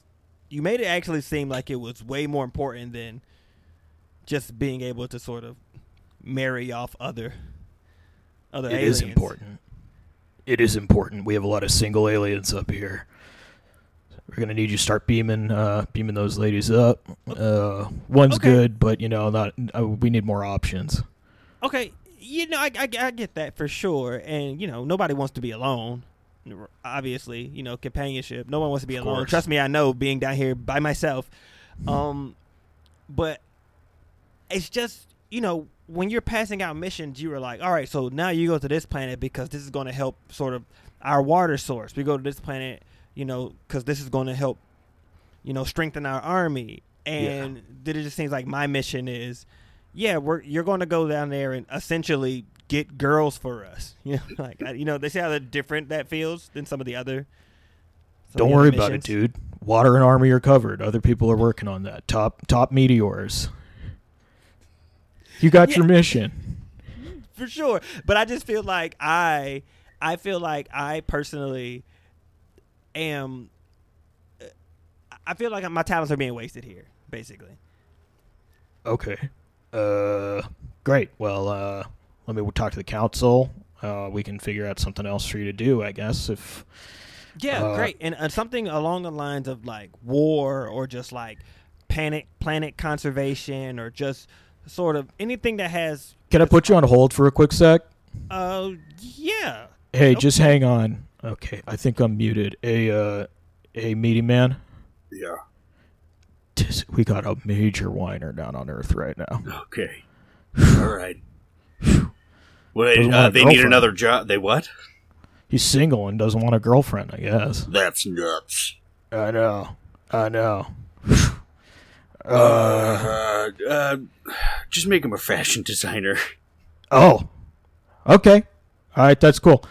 Speaker 3: you made it actually seem like it was way more important than just being able to sort of marry off other, other.
Speaker 1: It is
Speaker 3: aliens.
Speaker 1: important. It is important. We have a lot of single aliens up here. We're gonna need you to start beaming, uh, beaming those ladies up. Uh, one's
Speaker 3: Okay.
Speaker 1: good, but you know, not. Uh, we need more options.
Speaker 3: Okay, you know, I, I, I get that for sure, and you know, nobody wants to be alone. Obviously, you know, companionship. No one wants to be
Speaker 1: Of
Speaker 3: alone.
Speaker 1: course.
Speaker 3: Trust me, I know. Being down here by myself, um, but it's just you know when you're passing out missions, you were like, all right, so now you go to this planet because this is going to help sort of our water source. We go to this planet, you know, because this is going to help, you know, strengthen our army. And then it just seems like my mission is, yeah, we're you're going to go down there and essentially get girls for us. You know, like I- you know, they see how different that feels than some of the other.
Speaker 1: Don't
Speaker 3: the
Speaker 1: worry about it, dude. Water and army are covered. Other people are working on that. Top top meteors. You got
Speaker 3: Yeah.
Speaker 1: your mission.
Speaker 3: for sure. But I just feel like I, I feel like I personally am. I feel like my talents are being wasted here, basically.
Speaker 1: Okay. Uh, great. Well, uh, let me talk to the council. Uh, we can figure out something else for you to do, I guess. If
Speaker 3: Yeah,
Speaker 1: Uh,
Speaker 3: great, and uh, something along the lines of like war or just like panic, planet conservation, or just sort of anything that has.
Speaker 1: can I put you on hold for a quick sec?
Speaker 3: Uh, yeah.
Speaker 1: Hey,
Speaker 3: Okay.
Speaker 1: just hang on. Okay, I think I'm muted. Hey, uh, hey, meaty man.
Speaker 2: Yeah.
Speaker 1: Tis- We got a major whiner down on Earth right now.
Speaker 2: Okay. All right. Well,
Speaker 1: Doesn't
Speaker 2: uh,
Speaker 1: want a
Speaker 2: they need another job. They what?
Speaker 1: He's single and doesn't want a girlfriend. I guess.
Speaker 2: That's nuts.
Speaker 1: I know. I know. Uh,
Speaker 2: Uh, uh, just make him a fashion designer.
Speaker 1: oh. Okay. All right. That's cool.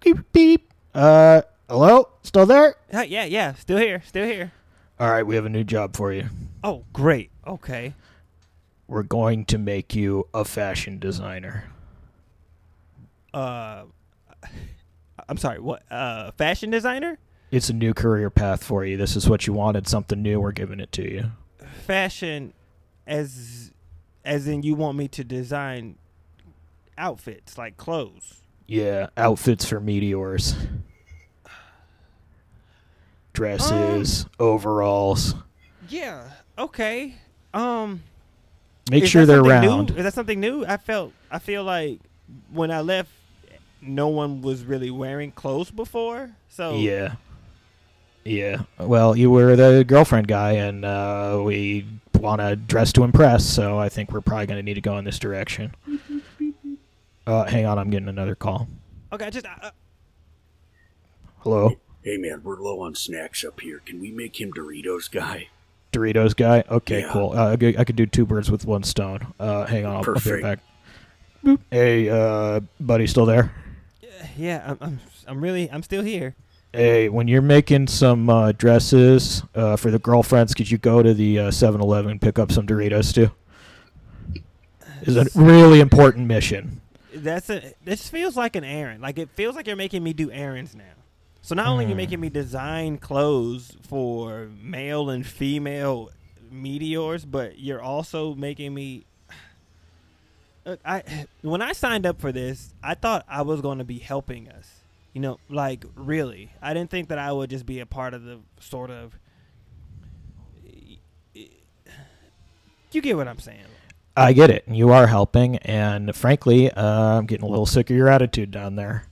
Speaker 1: Beep beep. Uh, hello. Still there?
Speaker 3: Uh, yeah, yeah. Still here. Still here.
Speaker 1: All right. We have a new job for you.
Speaker 3: Oh, great. Okay.
Speaker 1: We're going to make you a fashion designer.
Speaker 3: Uh, I'm sorry. What? Uh, fashion designer?
Speaker 1: It's a new career path for you. This is what you wanted. Something new. We're giving it to you.
Speaker 3: Fashion as as in you want me to design outfits like clothes
Speaker 1: Yeah, outfits for meteors. Dresses, overalls.
Speaker 3: yeah okay um
Speaker 1: Make
Speaker 3: is
Speaker 1: sure they're round.
Speaker 3: new? is that something new i felt i feel like when i left no one was really wearing clothes before so
Speaker 1: Yeah. Yeah. Well, you were the girlfriend guy, and uh, we want to dress to impress, so I think we're probably going to need to go in this direction. Uh, hang on, I'm getting another call.
Speaker 3: Okay, just uh,
Speaker 1: Hello,
Speaker 2: Hey man, we're low on snacks up here. Can we make him Doritos guy?
Speaker 1: Doritos guy. Okay,
Speaker 2: Yeah.
Speaker 1: cool. Uh, I could- do two birds with one stone. Uh, hang on, I'll, I'll be
Speaker 2: Perfect.
Speaker 1: back. Boop. Hey, uh, buddy, still there?
Speaker 3: yeah, I'm, I'm I'm really I'm still here.
Speaker 1: Hey, when you're making some uh, dresses uh, for the girlfriends, could you go to the uh, 7-Eleven and pick up some Doritos too? Is a really important mission.
Speaker 3: That's a. This feels like an errand. Like it feels like you're making me do errands now. So not only are you
Speaker 1: Hmm.
Speaker 3: making me design clothes for male and female meteors, but you're also making me. Look, I when I signed up for this, I thought I was going to be helping us. You know, like really, I didn't think that I would just be a part of the sort of. You get what I'm saying?
Speaker 1: I get it. You are helping, and frankly, uh, I'm getting a little sick of your attitude down there.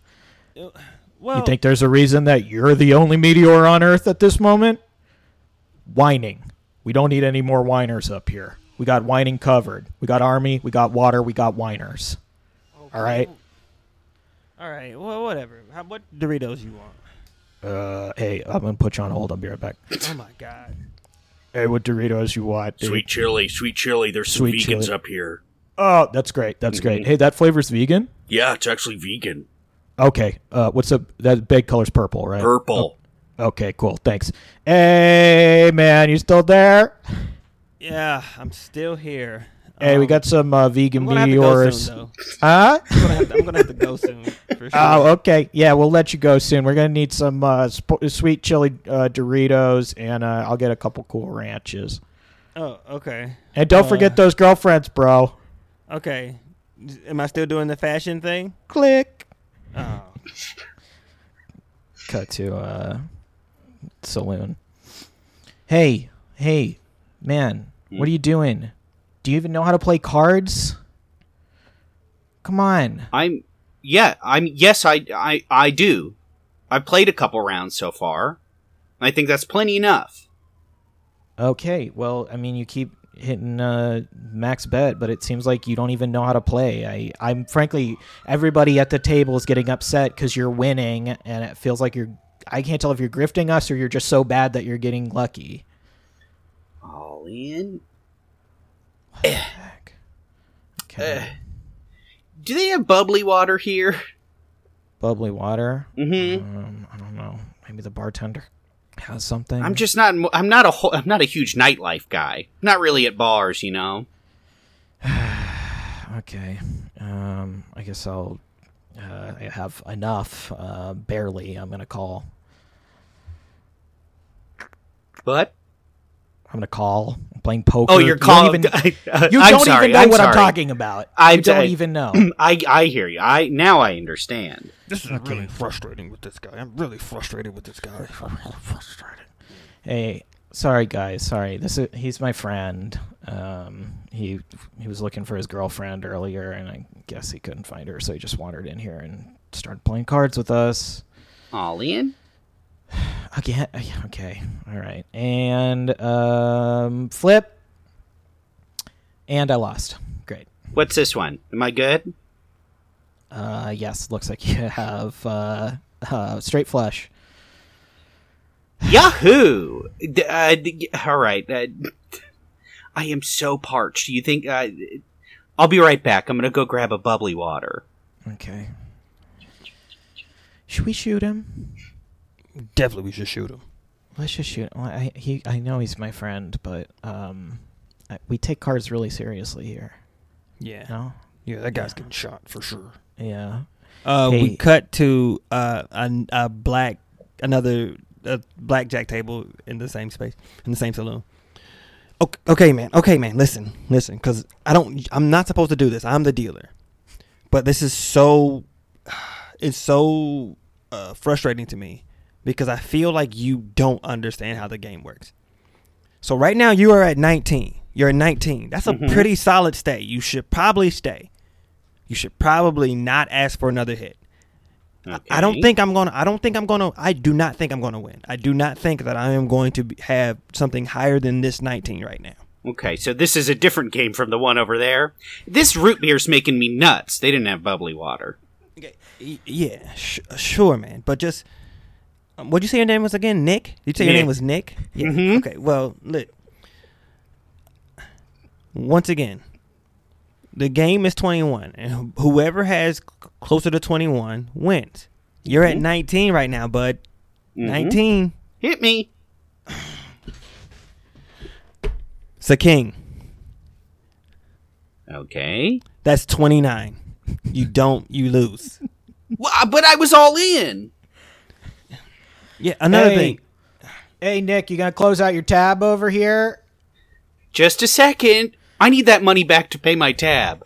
Speaker 3: Well,
Speaker 1: you think there's a reason that you're the only meteor on Earth at this moment? Whining. We don't need any more whiners up here. We got whining covered. We got army. We got water. We got whiners. All right.
Speaker 3: All right. Well, whatever. How, what Doritos you want?
Speaker 1: Uh, hey, I'm gonna put you on hold. I'll be right back.
Speaker 3: Oh my god.
Speaker 1: Hey, what Doritos you want? dude?
Speaker 2: Sweet chili, sweet chili. There's some
Speaker 1: Sweet
Speaker 2: vegans
Speaker 1: chili.
Speaker 2: up here.
Speaker 1: Oh, that's great. That's great.
Speaker 2: Mhm.
Speaker 1: Hey, that flavor's vegan.
Speaker 2: Yeah, it's actually vegan.
Speaker 1: Okay. Uh, what's up? That big color's purple, right?
Speaker 2: Purple.
Speaker 1: Oh, okay, cool. Thanks. Hey, man, you still there?
Speaker 3: Yeah, I'm still here.
Speaker 1: Hey, we
Speaker 3: Um,
Speaker 1: got some uh, vegan
Speaker 3: I'm gonna have to go soon.
Speaker 1: Huh?
Speaker 3: I'm gonna, have to, I'm gonna have to go soon for sure.
Speaker 1: Oh, okay. Yeah, we'll let you go soon. We're gonna need some uh, sp- sweet chili uh, Doritos, and uh, I'll get a couple cool ranches.
Speaker 3: Oh, okay.
Speaker 1: And don't
Speaker 3: Uh,
Speaker 1: forget those girlfriends, bro.
Speaker 3: Okay. Am I still doing the fashion thing?
Speaker 1: Click.
Speaker 3: Oh.
Speaker 1: Cut to uh, saloon. Hey, hey, man, what are you doing? Do you even know how to play cards? Come on.
Speaker 2: I'm yeah, I'm yes, I I I do. I've played a couple rounds so far. I think that's plenty enough.
Speaker 1: Okay, well, I mean, you keep hitting uh, max bet, but it seems like you don't even know how to play. I, I'm frankly, everybody at the table is getting upset because you're winning, and it feels like you're. I can't tell if you're grifting us or you're just so bad that you're getting lucky.
Speaker 2: All in.
Speaker 1: Heck. Okay.
Speaker 2: Eh. Do they have bubbly water here?
Speaker 1: Bubbly water.
Speaker 2: Mm-hmm.
Speaker 1: Um, I don't know. Maybe the bartender has something.
Speaker 2: I'm just not. I'm not a. whole- I'm not a huge nightlife guy. Not really at bars, you know.
Speaker 1: okay. Um, I guess I'll. Uh, I have enough. Uh, barely. I'm gonna call.
Speaker 2: But
Speaker 1: I'm gonna call. I'm playing poker.
Speaker 2: oh,
Speaker 1: You
Speaker 2: you're
Speaker 1: don't
Speaker 2: calling.
Speaker 1: even-
Speaker 2: I,
Speaker 1: You don't
Speaker 2: sorry,
Speaker 1: even know
Speaker 2: I'm
Speaker 1: what I'm talking about.
Speaker 2: I-
Speaker 1: you don't
Speaker 2: I-
Speaker 1: even know.
Speaker 2: I I hear you. I now I understand.
Speaker 3: This is
Speaker 1: Okay.
Speaker 3: really frustrating with this guy. I'm really frustrated with this guy. Frustrated.
Speaker 1: hey, sorry guys, sorry. This is he's my friend. Um, he he was looking for his girlfriend earlier, and I guess he couldn't find her, so he just wandered in here and started playing cards with us.
Speaker 2: All in.
Speaker 1: Again, okay, all right, and um, flip, and I lost. Great.
Speaker 2: What's this one? Am I good?
Speaker 1: Uh, yes, looks like you have uh, uh, straight flush.
Speaker 2: Yahoo! Uh, all right. Uh, I am so parched. You think? Uh, I'll be right back. I'm gonna go grab a bubbly water.
Speaker 1: Okay. Should we shoot him?
Speaker 3: Definitely, we should shoot him.
Speaker 1: Let's just shoot. Well, I he I know he's my friend, but um, I, we take cards really seriously here.
Speaker 3: Yeah.
Speaker 1: No.
Speaker 3: Yeah, that guy's
Speaker 1: Yeah.
Speaker 3: getting shot for sure.
Speaker 1: Yeah.
Speaker 3: Uh,
Speaker 1: Hey.
Speaker 3: we cut to uh, a, a black, another a blackjack table in the same space in the same saloon. Okay, okay, man. Okay, man. Listen, listen, because I don't. I'm not supposed to do this. I'm the dealer, but this is so. It's so uh, frustrating to me because I feel like you don't understand how the game works. So right now you are at 19. You're at 19. That's a
Speaker 2: Mhm.
Speaker 3: pretty solid stay. You should probably stay. You should probably not ask for another hit. I don't think I'm gonna. I don't think I'm gonna. I do not think I'm gonna win. I do not think that I am going to have something higher than this 19 right now.
Speaker 2: Okay, so this is a different game from the one over there. This root beer's making me nuts. They didn't have bubbly water.
Speaker 3: Okay. Yeah, sh- sure, man. But just, um, what'd you say your name was again? Nick? You say your name was Nick? Yeah.
Speaker 2: Mhm.
Speaker 3: Okay. Well, look. Once again, the game is 21, and wh- whoever has c- closer to 21 wins. You're at
Speaker 2: Mhm.
Speaker 3: 19 right now, bud.
Speaker 2: Mhm.
Speaker 3: 19.
Speaker 2: Hit me.
Speaker 3: It's a king.
Speaker 2: Okay.
Speaker 3: That's 29. You don't, you lose.
Speaker 2: Well, but I was all in.
Speaker 3: Yeah, another
Speaker 1: Hey.
Speaker 3: thing.
Speaker 1: Hey, Nick, you gonna close out your tab over here?
Speaker 2: Just a second. I need that money back to pay my tab.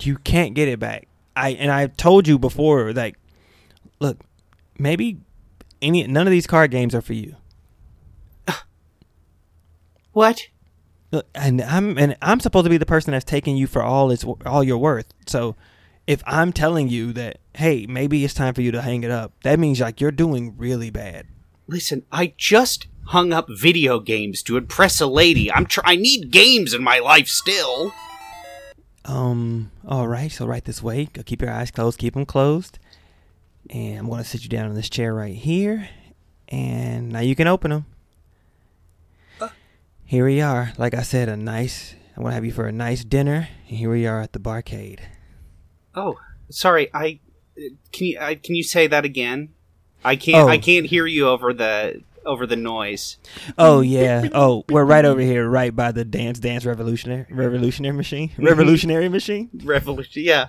Speaker 3: you can't get it back. I and I told you before, like, look, maybe any none of these card games are for you.
Speaker 2: What?
Speaker 3: Look, and I'm and I'm supposed to be the person that's taking you for all its all your worth. So if I'm telling you that, hey, maybe it's time for you to hang it up, that means like you're doing really bad.
Speaker 2: Listen, I just hung up video games to impress a lady. I'm tr- I need games in my life still.
Speaker 3: Um. All right. So right this way. Go keep your eyes closed. Keep them closed. And I'm going to sit you down in this chair right here. And now you can open them. Here we are. Like I said, a nice. I want to have you for a nice dinner. And here we are at the barcade.
Speaker 2: Oh, sorry. I can you I, can you say that again? I can't.
Speaker 3: Oh.
Speaker 2: I can't hear you over the over the noise.
Speaker 3: Oh yeah. Oh, we're right over here, right by the Dance Dance Revolutionary Revolutionary Machine. Revolutionary Machine.
Speaker 2: Revolution. Yeah.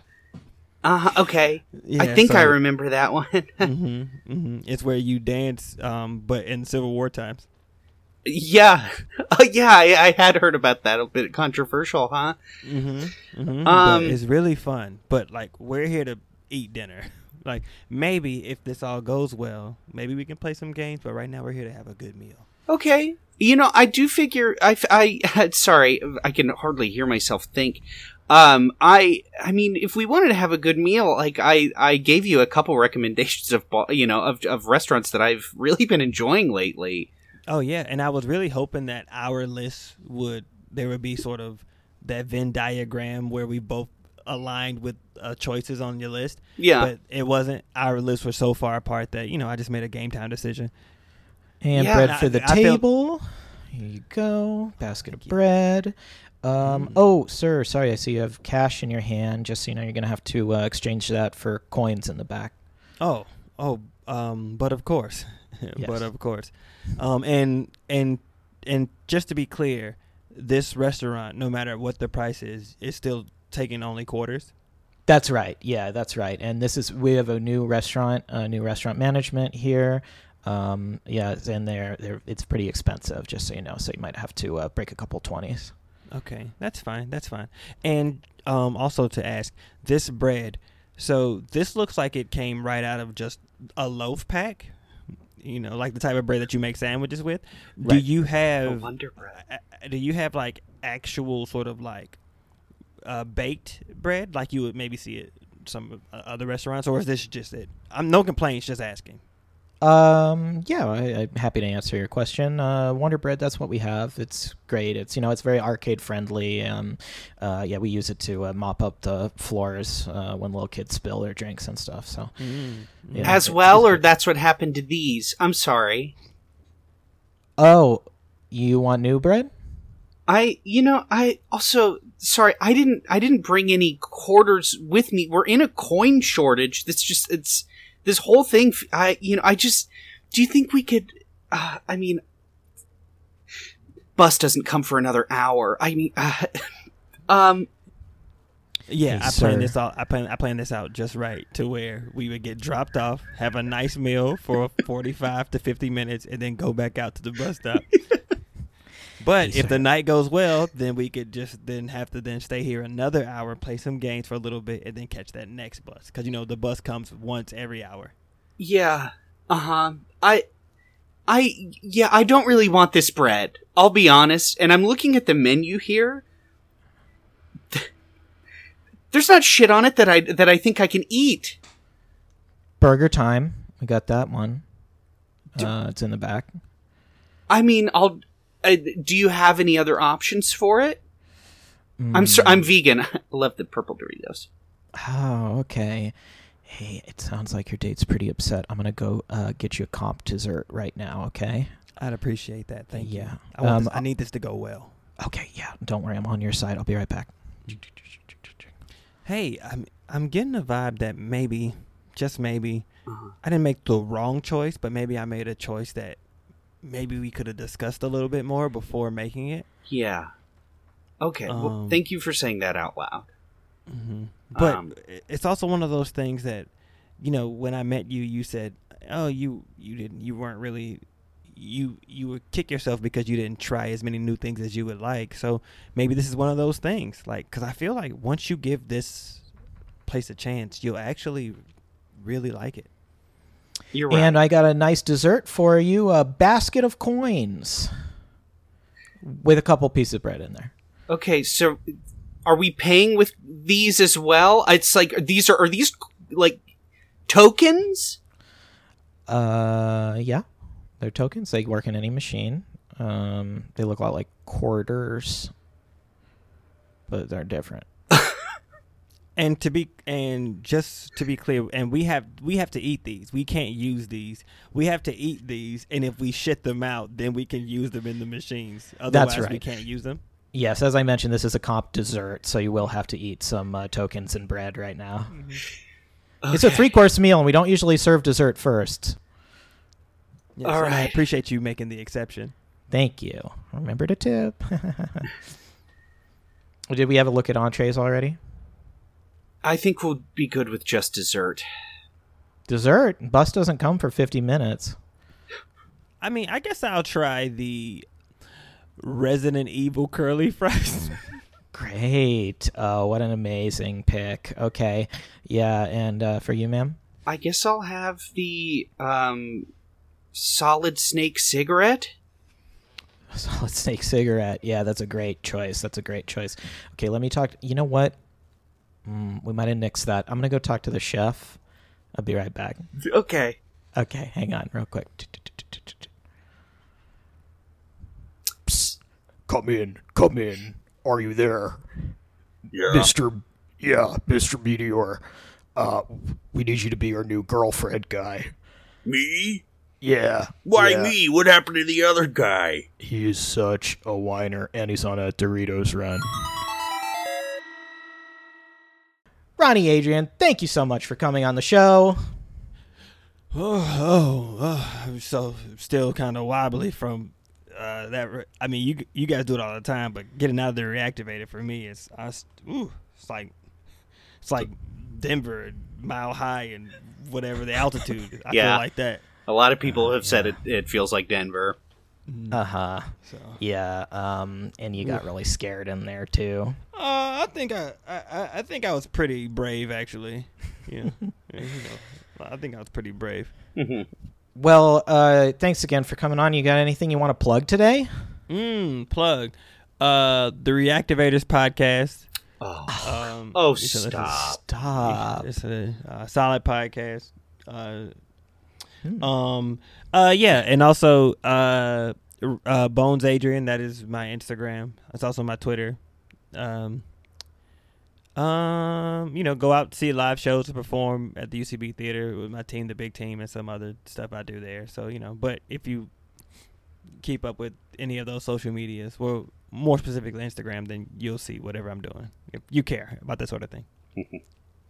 Speaker 2: Uh okay.
Speaker 3: Yeah,
Speaker 2: I think I remember that one.
Speaker 3: hmm hmm It's where you dance, um, but in Civil War times.
Speaker 2: yeah. Uh, yeah. I, I had heard about that. A bit controversial, huh?
Speaker 3: Mm-hmm. mm-hmm.
Speaker 2: Um,
Speaker 3: it's really fun. But like, we're here to eat dinner. Like, maybe if this all goes well, maybe we can play some games. But right now, we're here to have a good meal.
Speaker 2: Okay. You know, I do figure. I. I. Sorry, I can hardly hear myself think. Um, I. I mean, if we wanted to have a good meal, like I. I gave you a couple recommendations of, you know, of of restaurants that I've really been enjoying lately.
Speaker 3: Oh yeah, and I was really hoping that our list would there would be sort of that Venn diagram where we both aligned with uh, choices on your list.
Speaker 2: Yeah.
Speaker 3: But it wasn't. Our lists were so far apart that you know I just made a game time decision.
Speaker 1: And
Speaker 2: Yeah,
Speaker 1: bread
Speaker 3: I-
Speaker 1: for the
Speaker 3: I feel-
Speaker 1: table. Here you go. Basket of bread. Um,
Speaker 3: Mm.
Speaker 1: Oh, sir, sorry. I see you have cash in your hand. Just so you know, you're gonna have to uh, exchange that for coins in the back.
Speaker 3: Oh, oh, um, but of course,
Speaker 1: Yes.
Speaker 3: but of course, um, and and and just to be clear, this restaurant, no matter what the price is, is still taking only quarters.
Speaker 1: That's right. Yeah, that's right. And this is we have a new restaurant, uh, new restaurant management here. Um, yeah, and they're they're it's pretty expensive, just so you know. So you might have to uh, break a couple twenties.
Speaker 3: Okay, that's fine. That's fine. And um, also to ask, this bread. So this looks like it came right out of just a loaf pack. You know, like the type of bread that you make sandwiches with. Do
Speaker 1: Right.
Speaker 3: you
Speaker 2: A
Speaker 3: have?
Speaker 2: Wonder Bread.
Speaker 3: uh, do you have like actual sort of like uh, baked bread, like you would maybe see at some uh, other restaurants, or is this just it? I'm no complaints, just asking.
Speaker 1: Um, yeah, I, I'm happy to answer your question. Uh, Wonder Bread, that's what we have. It's great. It's you know, it's very arcade friendly. Um, uh, yeah, we use it to uh, mop up the floors uh, when little kids spill their drinks and stuff. So Yeah.
Speaker 2: As well, or that's what happened to these. I'm sorry.
Speaker 1: Oh, you want new bread?
Speaker 2: I, you know, I also sorry. I didn't. I didn't bring any quarters with me. We're in a coin shortage. That's just. It's this whole thing. I you know, I just. Do you think we could? Uh, I mean, bus doesn't come for another hour. I mean, uh, um,
Speaker 3: Yeah,
Speaker 1: Hey,
Speaker 3: I planned this out. I plan I planned this out just right to where we would get dropped off, have a nice meal for forty-five to fifty minutes, and then go back out to the bus stop. But
Speaker 1: Hey,
Speaker 3: if the night goes well, then we could just then have to then stay here another hour, play some games for a little bit, and then catch that next bus. Because you know the bus comes once every hour.
Speaker 2: yeah, uh huh. I, I, yeah, I don't really want this bread. I'll be honest. And I'm looking at the menu here. There's not shit on it that I that I think I can eat.
Speaker 1: Burger time. We got that one. Uh, it's in the back.
Speaker 2: I mean, I'll Uh, do you have any other options for it? I'm so, I'm vegan. I love the purple Doritos.
Speaker 1: Oh, okay. Hey, it sounds like your date's pretty upset. I'm gonna go uh, get you a comp dessert right now. Okay.
Speaker 3: I'd appreciate that. Thank you.
Speaker 1: Yeah.
Speaker 3: I,
Speaker 1: Um,
Speaker 3: this- I need this to go well.
Speaker 1: Okay. Yeah. Don't worry. I'm on your side. I'll be right back.
Speaker 3: Hey, I'm I'm getting a vibe that maybe, just maybe,
Speaker 2: Uh-huh.
Speaker 3: I didn't make the wrong choice, but maybe I made a choice that maybe we could have discussed a little bit more before making it.
Speaker 2: Yeah. Okay. well,
Speaker 3: Um,
Speaker 2: thank you for saying that out loud.
Speaker 3: hmm But
Speaker 2: Um,
Speaker 3: it's also one of those things that, you know, when I met you, you said, "Oh, you you didn't you weren't really." You you would kick yourself because you didn't try as many new things as you would like. So maybe this is one of those things. Like, because I feel like once you give this place a chance, you'll actually really like it.
Speaker 2: You're right.
Speaker 1: And I got a nice dessert for you a basket of coins with a couple pieces of bread in there.
Speaker 2: Okay, so are we paying with these as well? It's like these are are these like tokens?
Speaker 1: Uh, yeah. They're tokens. They work in any machine. Um, they look a lot like quarters, but they're different.
Speaker 3: And to be and just to be clear, and we have we have to eat these. We can't use these. We have to eat these, and if we shit them out, then we can use them in the machines. Otherwise, we
Speaker 1: right.
Speaker 3: we can't use them.
Speaker 1: Yes, as I mentioned, this is a comp dessert, so you will have to eat some uh, tokens and bread right now. It's a three course meal, and we don't usually serve dessert first.
Speaker 3: Yes,
Speaker 2: All
Speaker 3: and I appreciate you making the exception.
Speaker 1: Thank you. Remember to tip. Did we have a look at entrees already?
Speaker 2: I think we'll be good with just dessert.
Speaker 1: Dessert? Bus doesn't come for 50 minutes.
Speaker 3: I mean, I guess I'll try the Resident Evil curly fries.
Speaker 1: Great. Oh, what an amazing pick. Okay. Yeah, and uh, for you, ma'am?
Speaker 2: I guess I'll have the um solid snake cigarette.
Speaker 1: Solid snake cigarette. Yeah, that's a great choice. That's a great choice. Okay, let me talk. You know what? Mm, we might have nixed that. I'm going to go talk to the chef. I'll be right back.
Speaker 2: Okay.
Speaker 1: Okay, hang on real quick.
Speaker 4: Psst. Come in, come in. Are you there?
Speaker 5: Yeah.
Speaker 4: Mr. Yeah, Mr. Meteor. Uh, we need you to be our new girlfriend guy.
Speaker 5: Me?
Speaker 4: Yeah.
Speaker 5: Why
Speaker 4: yeah.
Speaker 5: me? What happened to the other guy?
Speaker 4: He is such a whiner, and he's on a Doritos run.
Speaker 1: Ronnie Adrian, thank you so much for coming on the show.
Speaker 3: Oh, oh, oh, I'm so still kind of wobbly from uh, that. Re- I mean, you you guys do it all the time, but getting out of the reactivated for me is, I, s- ooh, it's like it's like Denver, mile high, and whatever the altitude. I
Speaker 2: Yeah.
Speaker 3: feel like that.
Speaker 2: A lot of people have said it it feels like Denver.
Speaker 1: Uh huh.
Speaker 3: So,
Speaker 1: Yeah. Um, and you got really scared in there too.
Speaker 3: uh, I think I, I, I- I think I was pretty brave actually. Yeah, Yeah, you know, I think I was pretty brave.
Speaker 1: Well, uh, thanks again for coming on. You got anything you want to plug today?
Speaker 3: Mm, plug. Uh, the Reactivators podcast.
Speaker 2: Oh,
Speaker 3: Um,
Speaker 2: oh
Speaker 3: it's a- it's a-
Speaker 2: stop.
Speaker 1: Stop.
Speaker 3: It's a uh, solid podcast. Uh,
Speaker 1: Hmm.
Speaker 3: um, uh, yeah, and also uh, uh, Bones Adrian. That is my Instagram. That's also my Twitter. Um, um, you know, go out to see live shows to perform at the UCB Theater with my team, the Big Team, and some other stuff I do there. So you know, but if you keep up with any of those social medias, well, more specifically Instagram, then you'll see whatever I'm doing. If you care about that sort of thing.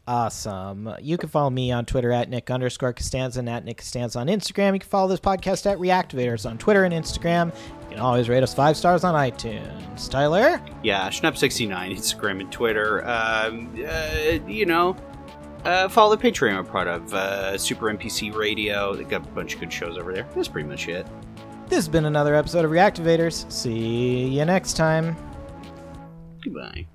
Speaker 1: Awesome. You can follow me on Twitter at Nick underscore Costanza and at Nick Costanza on Instagram. You can follow this podcast at Reactivators on Twitter and Instagram. You can always rate us five stars on iTunes. Tyler?
Speaker 2: Yeah, Schnup69, Instagram and Twitter. Um, uh, you know, uh, follow the Patreon I'm part of. Uh, Super NPC Radio. They got a bunch of good shows over there. That's pretty much it.
Speaker 1: This has been another episode of Reactivators. See you next time.
Speaker 2: Goodbye.